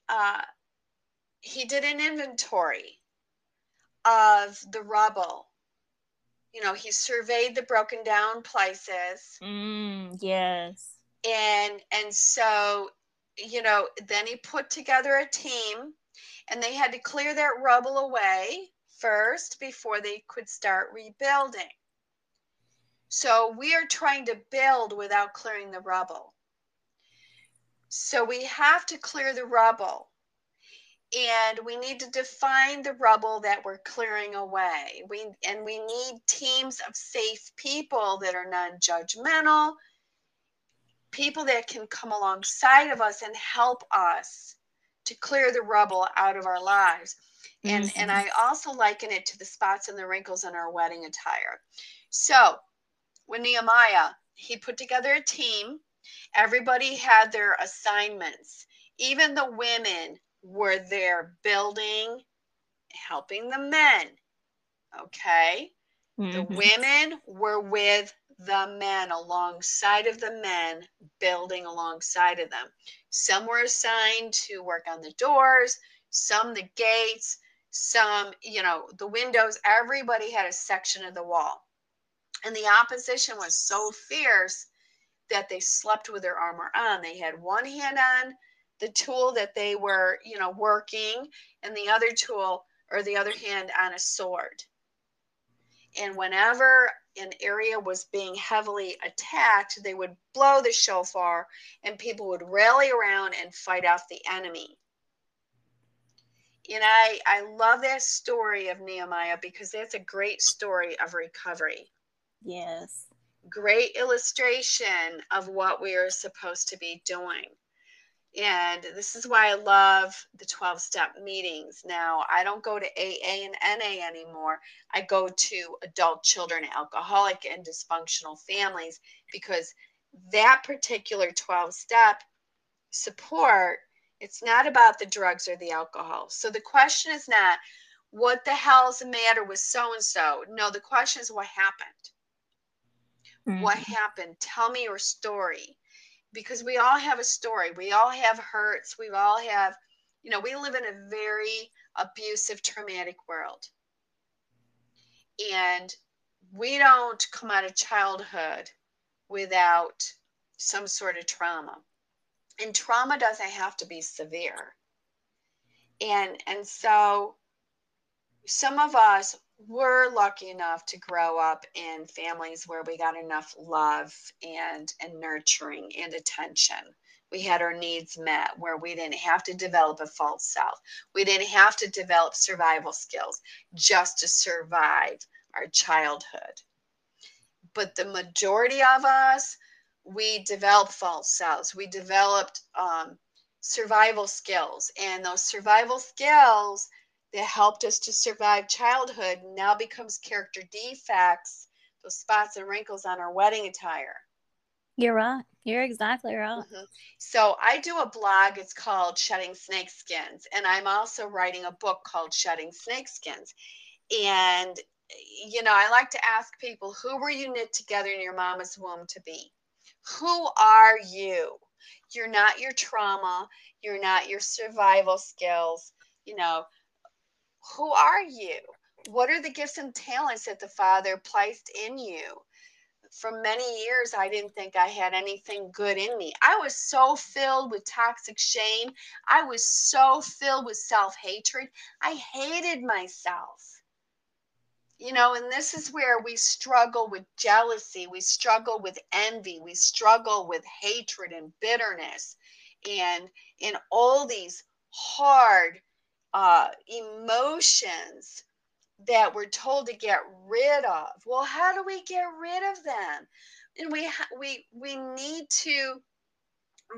uh, he did an inventory of the rubble. You know he surveyed the broken down places. Mm, yes. And and so you know then he put together a team and they had to clear that rubble away first before they could start rebuilding. So we are trying to build without clearing the rubble. So we have to clear the rubble and we need to define the rubble that we're clearing away we and we need teams of safe people that are non-judgmental people that can come alongside of us and help us to clear the rubble out of our lives. And mm-hmm. and I also liken it to the spots and the wrinkles in our wedding attire. So when Nehemiah, he put together a team, everybody had their assignments. Even the women were there building, helping the men. Okay. Mm-hmm. The women were with the men alongside of the men, building alongside of them. Some were assigned to work on the doors, some the gates, some, you know, the windows. Everybody had a section of the wall. And the opposition was so fierce that they slept with their armor on. They had one hand on the tool that they were, you know, working, and the other tool or the other hand on a sword. And whenever an area was being heavily attacked, they would blow the shofar and people would rally around and fight off the enemy. And I, I love that story of Nehemiah because that's a great story of recovery. Yes. Great illustration of what we are supposed to be doing. And this is why I love the 12 step meetings. Now, I don't go to AA and NA anymore. I go to adult children, alcoholic, and dysfunctional families because that particular 12 step support, it's not about the drugs or the alcohol. So the question is not, what the hell's the matter with so and so? No, the question is, what happened? Mm-hmm. What happened? Tell me your story because we all have a story. We all have hurts. We all have, you know, we live in a very abusive, traumatic world. And we don't come out of childhood without some sort of trauma. And trauma doesn't have to be severe. And and so some of us we're lucky enough to grow up in families where we got enough love and and nurturing and attention. We had our needs met where we didn't have to develop a false self. We didn't have to develop survival skills just to survive our childhood. But the majority of us we developed false selves. We developed um, survival skills. And those survival skills that helped us to survive childhood now becomes character defects, those spots and wrinkles on our wedding attire. You're right. You're exactly right. Mm-hmm. So I do a blog. It's called Shedding Snakeskins. And I'm also writing a book called Shedding Snakeskins. And, you know, I like to ask people who were you knit together in your mama's womb to be? Who are you? You're not your trauma. You're not your survival skills. You know, who are you? What are the gifts and talents that the Father placed in you? For many years, I didn't think I had anything good in me. I was so filled with toxic shame. I was so filled with self hatred. I hated myself. you know, and this is where we struggle with jealousy, we struggle with envy, we struggle with hatred and bitterness, and in all these hard uh, emotions that we're told to get rid of. Well, how do we get rid of them? And we ha- we we need to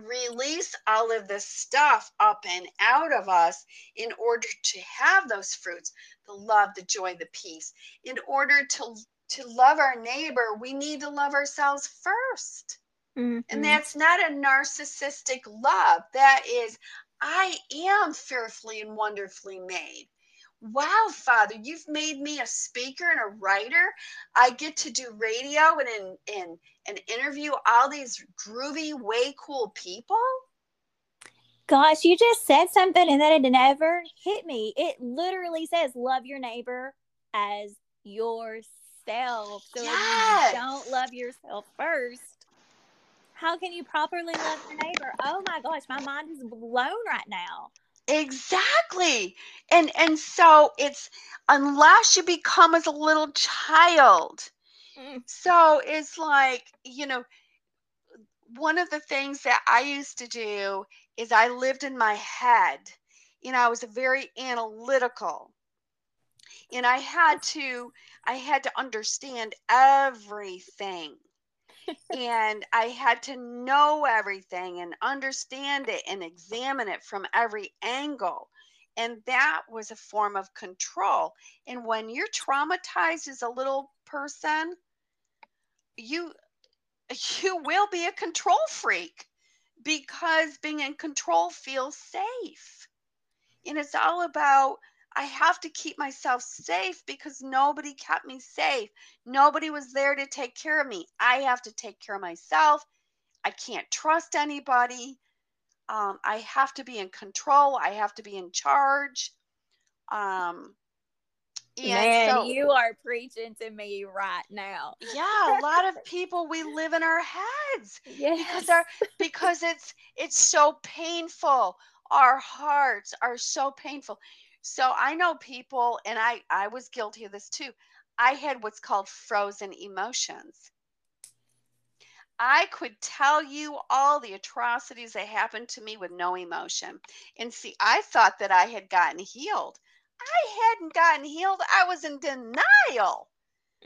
release all of this stuff up and out of us in order to have those fruits the love the joy the peace in order to to love our neighbor we need to love ourselves 1st mm-hmm. and that's not a narcissistic love that is i am fearfully and wonderfully made. Wow father you've made me a speaker and a writer. I get to do radio and and, and interview all these groovy way cool people. Gosh you just said something and then it never hit me. It literally says love your neighbor as yourself. So yes. if you don't love yourself first how can you properly love your neighbor oh my gosh my mind is blown right now Exactly. And and so it's unless you become as a little child. Mm. So it's like, you know, one of the things that I used to do is I lived in my head. You know, I was very analytical. And I had to I had to understand everything and I had to know everything and understand it and examine it from every angle. And that was a form of control. And when you're traumatized as a little person, you you will be a control freak because being in control feels safe. And it's all about I have to keep myself safe because nobody kept me safe. Nobody was there to take care of me. I have to take care of myself. I can't trust anybody. Um, I have to be in control. I have to be in charge. Um, Man, so, you are preaching to me right now. yeah, a lot of people we live in our heads yes. because our because it's it's so painful. Our hearts are so painful. So I know people, and I, I was guilty of this too. I had what's called frozen emotions. I could tell you all the atrocities that happened to me with no emotion. And see, I thought that I had gotten healed. I hadn't gotten healed. I was in denial.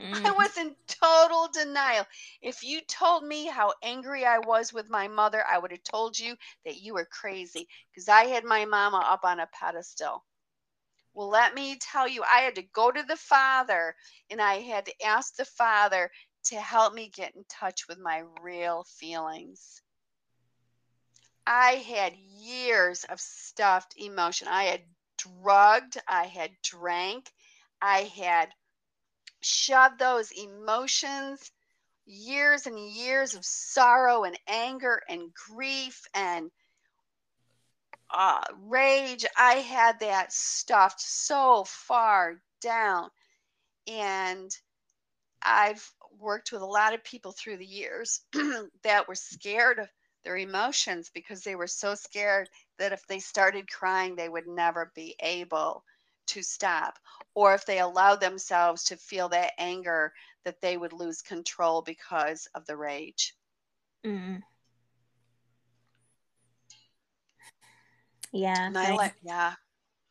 Mm. I was in total denial. If you told me how angry I was with my mother, I would have told you that you were crazy because I had my mama up on a pedestal. Well, let me tell you, I had to go to the Father and I had to ask the Father to help me get in touch with my real feelings. I had years of stuffed emotion. I had drugged, I had drank, I had shoved those emotions, years and years of sorrow and anger and grief and uh, rage, I had that stuffed so far down. And I've worked with a lot of people through the years that were scared of their emotions because they were so scared that if they started crying, they would never be able to stop. Or if they allowed themselves to feel that anger, that they would lose control because of the rage. Mm. Yeah. I, yeah.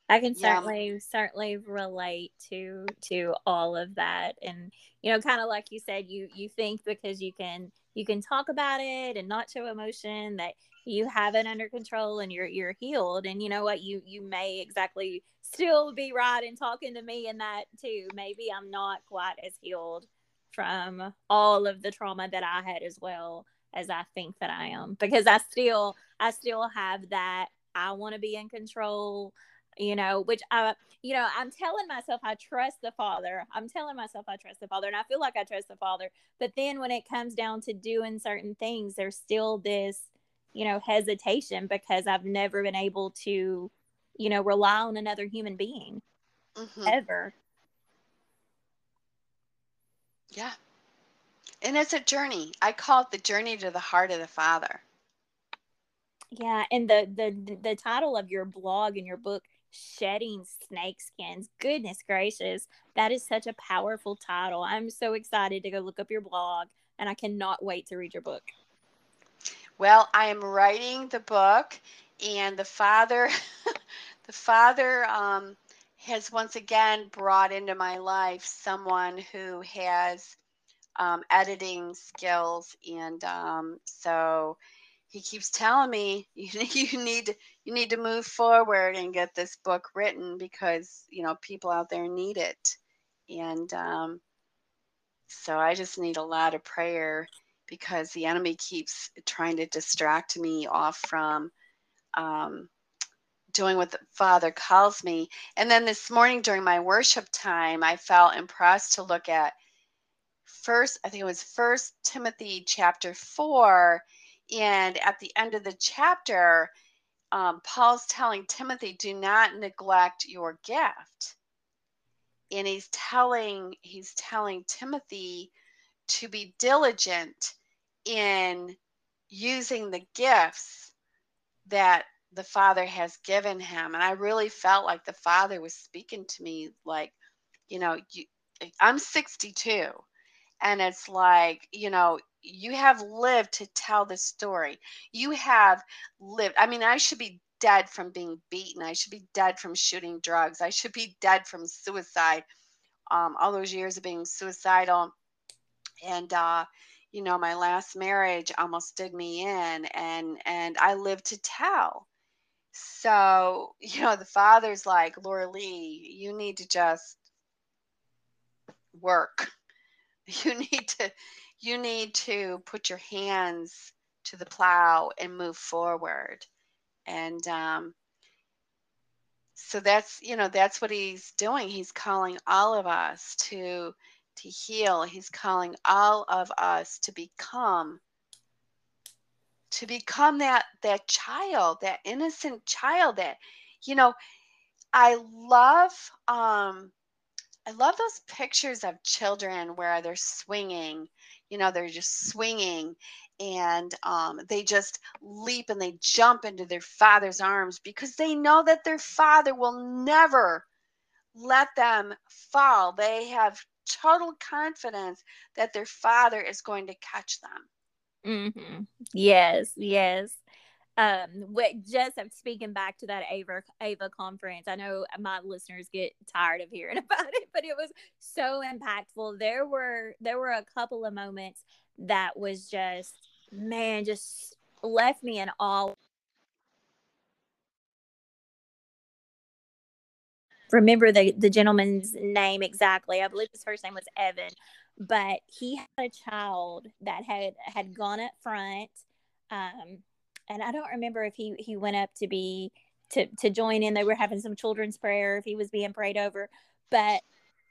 I can certainly yeah. certainly relate to to all of that and you know kind of like you said you you think because you can you can talk about it and not show emotion that you have it under control and you're you're healed and you know what you you may exactly still be right in talking to me in that too maybe I'm not quite as healed from all of the trauma that I had as well as I think that I am because I still I still have that I want to be in control, you know, which I, you know, I'm telling myself I trust the Father. I'm telling myself I trust the Father, and I feel like I trust the Father. But then when it comes down to doing certain things, there's still this, you know, hesitation because I've never been able to, you know, rely on another human being mm-hmm. ever. Yeah. And it's a journey. I call it the journey to the heart of the Father. Yeah, and the the the title of your blog and your book shedding snake skins. Goodness gracious. That is such a powerful title. I'm so excited to go look up your blog and I cannot wait to read your book. Well, I am writing the book and the father the father um, has once again brought into my life someone who has um, editing skills and um, so he keeps telling me you, you need you need to move forward and get this book written because you know people out there need it. And um, so i just need a lot of prayer because the enemy keeps trying to distract me off from um, doing what the father calls me. And then this morning during my worship time i felt impressed to look at first i think it was first timothy chapter 4 and at the end of the chapter, um, Paul's telling Timothy, do not neglect your gift. And he's telling he's telling Timothy to be diligent in using the gifts that the father has given him. And I really felt like the father was speaking to me like, you know, you, I'm 62 and it's like, you know, you have lived to tell the story. You have lived. I mean, I should be dead from being beaten. I should be dead from shooting drugs. I should be dead from suicide. Um, all those years of being suicidal. And, uh, you know, my last marriage almost did me in, and and I lived to tell. So, you know, the father's like, Laura Lee, you need to just work. You need to you need to put your hands to the plow and move forward. And um, so that's you know that's what he's doing. He's calling all of us to to heal. He's calling all of us to become to become that that child, that innocent child that you know I love um I love those pictures of children where they're swinging you know they're just swinging and um, they just leap and they jump into their father's arms because they know that their father will never let them fall. They have total confidence that their father is going to catch them. Mm-hmm. yes yes um what just i'm speaking back to that ava ava conference i know my listeners get tired of hearing about it but it was so impactful. There were there were a couple of moments that was just man just left me in awe. Remember the the gentleman's name exactly. I believe his first name was evan but he had a child that had had gone up front um and I don't remember if he he went up to be to to join in. They were having some children's prayer if he was being prayed over, but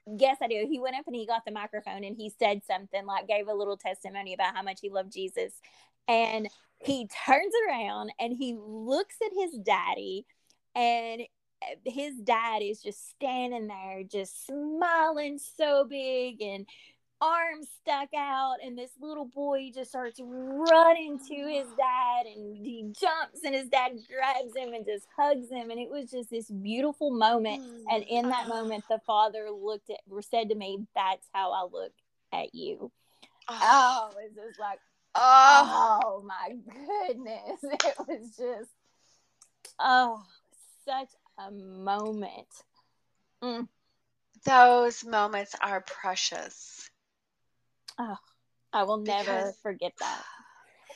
yes, I do. He went up and he got the microphone and he said something like gave a little testimony about how much he loved Jesus, and he turns around and he looks at his daddy and eh, his dad is just standing there just smiling so big and arms stuck out and this little boy just starts running to his dad and he jumps and his dad grabs him and just hugs him and it was just this beautiful moment. Mm. And in that uh-huh. moment the father looked at or said to me that's how i look at you. Oh, oh it was just like oh. oh my goodness. It was just oh such a moment. Mm. those moments are precious Oh, I will never forget that.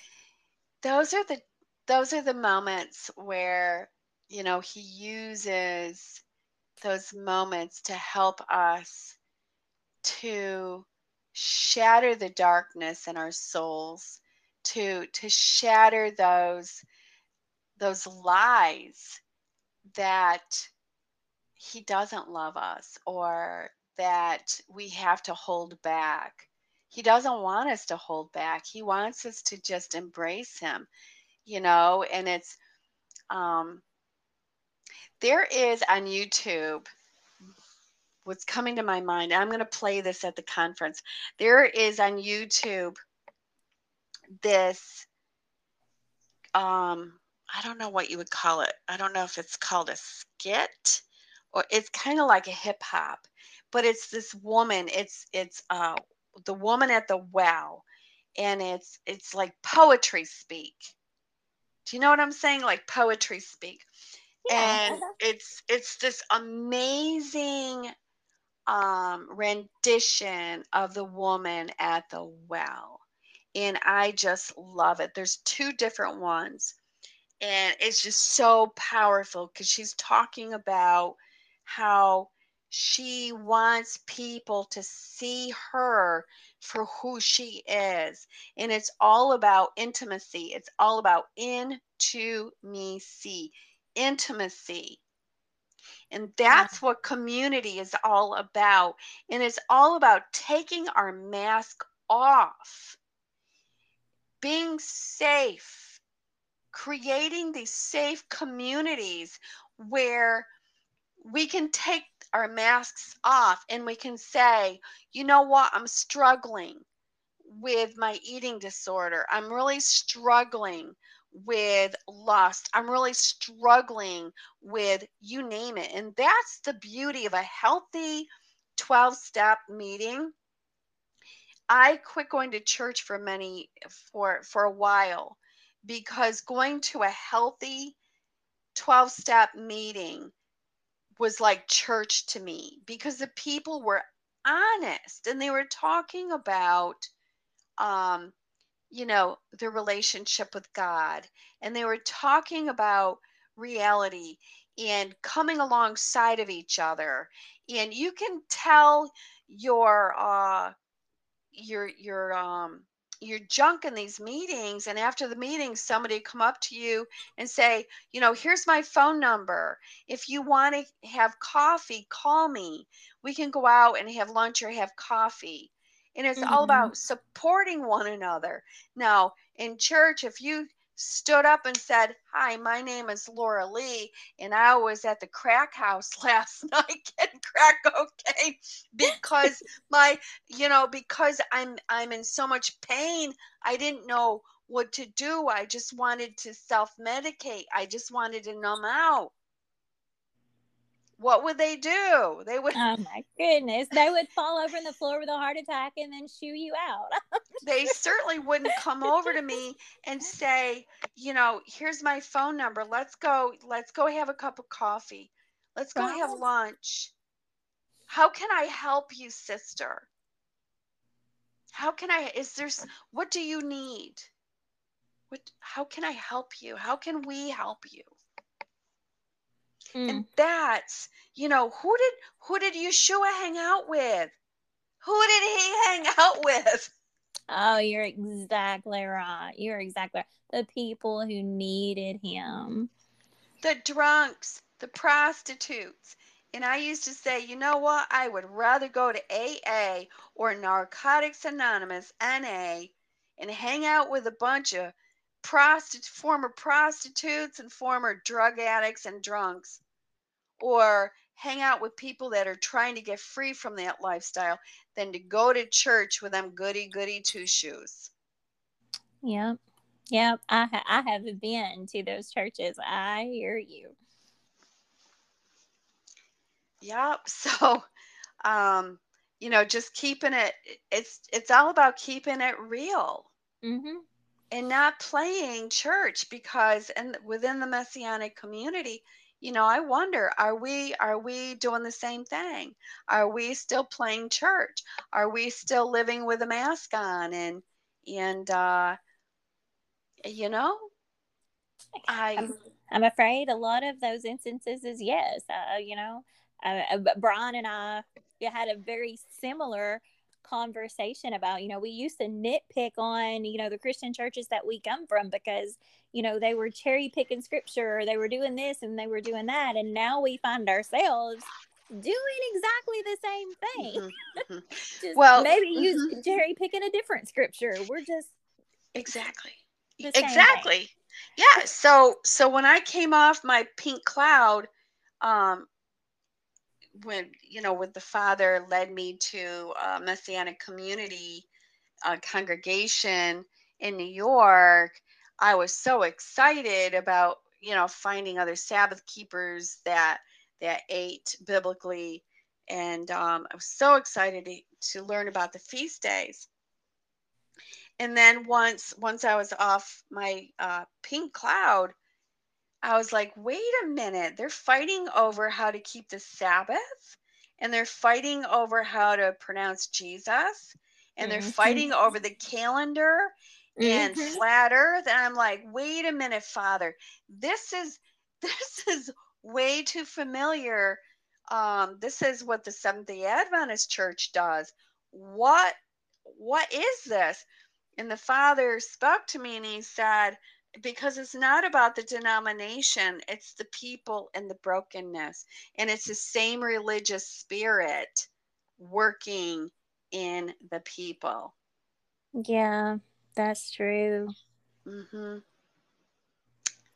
Those are the those are the moments where you know he uses those moments to help us to shatter the darkness in our souls to to shatter those those lies that he doesn't love us or that we have to hold back he doesn't want us to hold back. He wants us to just embrace him, you know, and it's um there is on YouTube what's coming to my mind. I'm going to play this at the conference. There is on YouTube this um I don't know what you would call it. I don't know if it's called a skit or it's kind of like a hip hop, but it's this woman. It's it's uh the woman at the well, and it's it's like poetry speak. Do you know what I'm saying? Like poetry speak. Yeah, and uh-huh. it's it's this amazing um rendition of the woman at the well and i just love it there's two different ones and it's just so powerful because she's talking about how she wants people to see her for who she is. And it's all about intimacy. It's all about into me see intimacy. And that's what community is all about. And it's all about taking our mask off. Being safe. Creating these safe communities where we can take our masks off and we can say, you know what, I'm struggling with my eating disorder. I'm really struggling with lust. I'm really struggling with you name it. And that's the beauty of a healthy 12 step meeting. I quit going to church for many for for a while because going to a healthy 12 step meeting was like church to me because the people were honest and they were talking about um you know their relationship with God and they were talking about reality and coming alongside of each other. And you can tell your uh your your um your junk in these meetings and after the meeting somebody come up to you and say you know here's my phone number. If you want to have coffee call me. We can go out and have lunch or have coffee. And it's mm-hmm. all about supporting one another. Now in church if you stood up and said, Hi, my name is Laura Lee, and I was at the crack house last night getting crack cocaine because my, you know, because I'm I'm in so much pain, I didn't know what to do. I just wanted to self-medicate. I just wanted to numb out what would they do? They would. Oh my goodness! They would fall over on the floor with a heart attack and then shoo you out. they certainly wouldn't come over to me and say, you know, here's my phone number. Let's go. Let's go have a cup of coffee. Let's go have lunch. How can I help you, sister? How can I? Is there? What do you need? What? How can I help you? How can we help you? Mm. And that's, you know, who did who did Yeshua hang out with? Who did he hang out with? Oh, you're exactly right. You're exactly right. The people who needed him. The drunks, the prostitutes. And I used to say, you know what? I would rather go to AA or Narcotics Anonymous, NA, and hang out with a bunch of prostitute, former prostitutes and former drug addicts and drunks, or hang out with people that are trying to get free from that lifestyle than to go to church with them goody goody two shoes. Yep. Yep. I, ha- I haven't been to those churches. I hear you. Yep. So, um, you know, just keeping it, it's, it's all about keeping it real. Mm-hmm and not playing church because and within the messianic community you know i wonder are we are we doing the same thing? Are we still playing church? Are we still living with a mask on? And and uh you know i i'm, I'm afraid a lot of those instances is yes uh, you know uh, uh brian and i had a very similar conversation about, you know, we used to nitpick on, you know, the Christian churches that we come from because, you know, they were cherry picking scripture or they were doing this and they were doing that. And now we find ourselves doing exactly the same thing. Mm-hmm. mm-hmm. well, maybe use mm-hmm. cherry picking a different scripture. We're just exactly exactly yeah so so when i came off my pink cloud um when you know when the father led me to a messianic community uh, congregation in new york I was so excited about, you know, finding other Sabbath keepers that that ate biblically. And um, I was so excited to, to learn about the feast days. And then once once I was off my uh, pink cloud, I was like, wait a minute, they're fighting over how to keep the Sabbath and they're fighting over how to pronounce Jesus and they're mm-hmm. fighting over the calendar and mm-hmm. flat earth and I'm like, wait a minute, Father, this is this is way too familiar. Um, this is what the Seventh Day Adventist Church does. What what is this? And the Father spoke to me and he said, because it's not about the denomination, it's the people and the brokenness. And it's the same religious spirit working in the people. Yeah, that's true. Mm-hmm.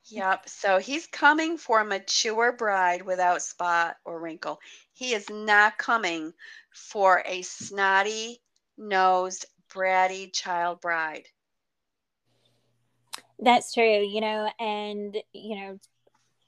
Yep. So he's coming for a mature bride without spot or wrinkle. He is not coming for a snotty nosed, bratty child bride. That's true, you know, and you know,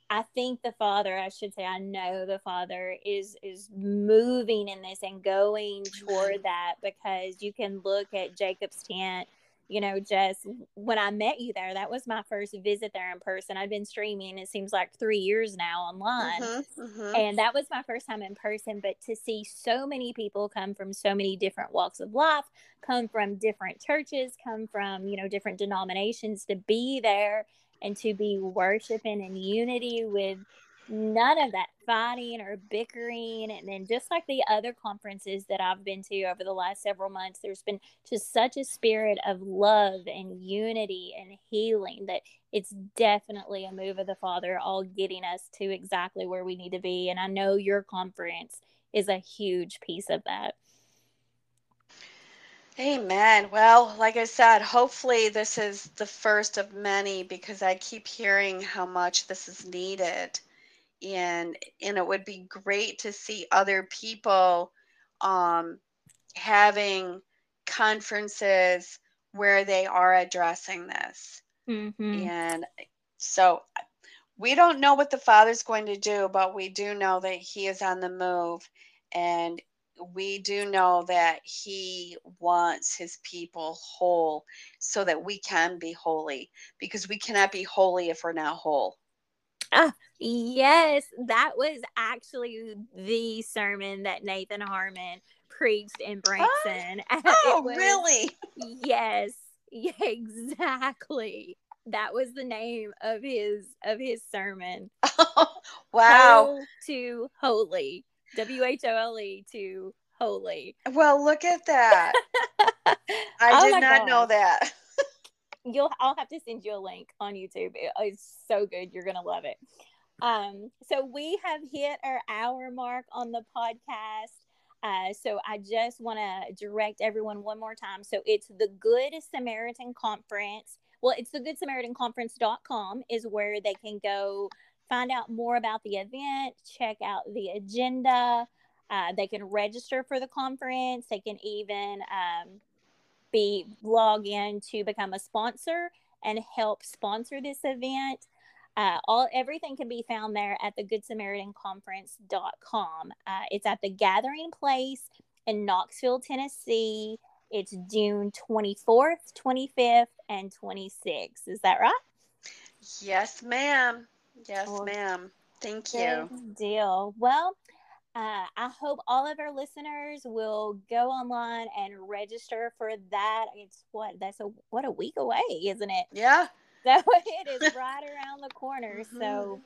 I think the father, I should say, I know the father is is moving in this and going toward that because you can look at Jacob's tent you know, just when I met you there, that was my first visit there in person. I've been streaming, it seems like three years now online. Mm-hmm, mm-hmm. And that was my first time in person. But to see so many people come from so many different walks of life, come from different churches, come from, you know, different denominations to be there and to be worshiping in unity with none of that fighting or bickering. And then, just like the other conferences that I've been to over the last several months, there's been just such a spirit of love and unity and healing that it's definitely a move of the Father, all getting us to exactly where we need to be. And I know your conference is a huge piece of that. Amen. Well, like I said, hopefully this is the first of many because I keep hearing how much this is needed and and it would be great to see other people um, having conferences where they are addressing this. Mm-hmm. and so we don't know what the father's going to do but we do know that he is on the move. And we do know that he wants his people whole so that we can be holy because we cannot be holy if we're not whole Ah, yes, that was actually the sermon that Nathan Harmon preached in Branson. Oh, oh was, really? Yes, yeah, exactly. That was the name of his of his sermon. Oh, wow. To holy. W H O L E to holy. Well, look at that. I oh did not God. know that you'll I'll have to send you a link on YouTube. It, it's so good. You're gonna love it. Um, so we have hit our hour mark on the podcast. Uh, so I just want to direct everyone one more time. So it's the Good Samaritan Conference. Well, it's the Good Samaritan Conference.com is where they can go find out more about the event, check out the agenda. Uh, they can register for the conference. They can even um, be log in to become a sponsor and help sponsor this event. Uh, all everything can be found there at the Good Samaritan Conference.com. Uh, it's at the Gathering Place in Knoxville, Tennessee. It's June 24th, 25th, and 26th. Is that right? Yes, ma'am. Yes, ma'am. Thank you. Deal. Well, uh, I hope all of our listeners will go online and register for that. It's what that's a what a week away, isn't it? Yeah. So it is right around the corner. Mm-hmm. So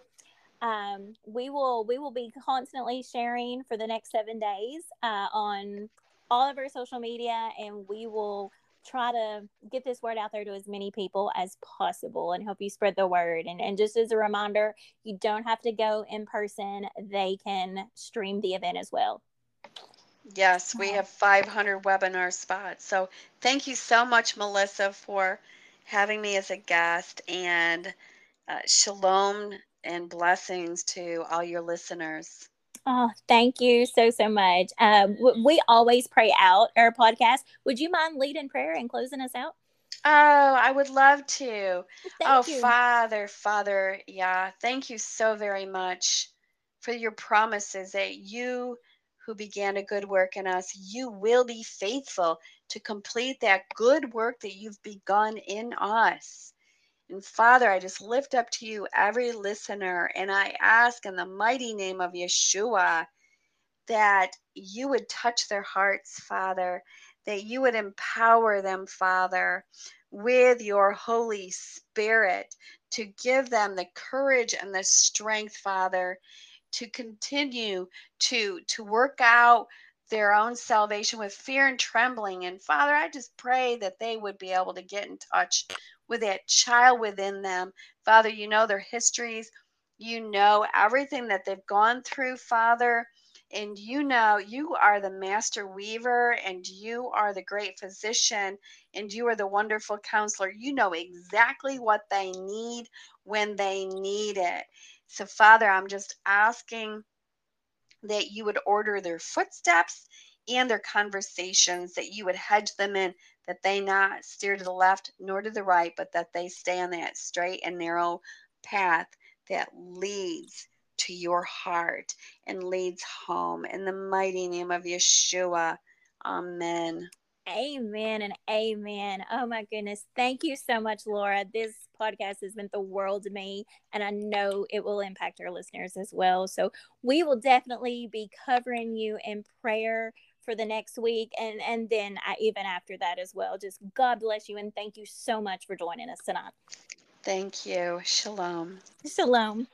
um, we will we will be constantly sharing for the next seven days uh, on all of our social media, and we will try to get this word out there to as many people as possible and help you spread the word. And, and just as a reminder, you don't have to go in person, they can stream the event as well. Yes, we have 500 webinar spots. So thank you so much, Melissa, for having me as a guest. And uh, shalom and blessings to all your listeners. Oh, thank you so, so much. Um, we always pray out our podcast. Would you mind leading prayer and closing us out? Oh, I would love to. Thank Oh, you. Father, Father, yeah, thank you so very much for your promises that you who began a good work in us, you will be faithful to complete that good work that you've begun in us. And Father, I just lift up to you every listener and I ask in the mighty name of Yeshua that you would touch their hearts, Father, that you would empower them, Father, with your Holy Spirit to give them the courage and the strength, Father, to continue to to work out their own salvation with fear and trembling. And Father, I just pray that they would be able to get in touch with that child within them. Father, you know their histories, you know everything that they've gone through, Father and you know you are the master weaver and you are the great physician and you are the wonderful counselor. You know exactly what they need when they need it. So father i'm just asking that you would order their footsteps and their conversations that you would hedge them in that they not steer to the left nor to the right but that they stay on that straight and narrow path that leads to your heart and leads home. In the mighty name of Yeshua. Amen. Amen and amen. Oh my goodness. Thank you so much, Laura. This podcast has meant the world to me, and I know it will impact our listeners as well. So we will definitely be covering you in prayer for the next week and and then I, even after that as well. Just god bless you and thank you so much for joining us tonight. Thank you. Shalom. Shalom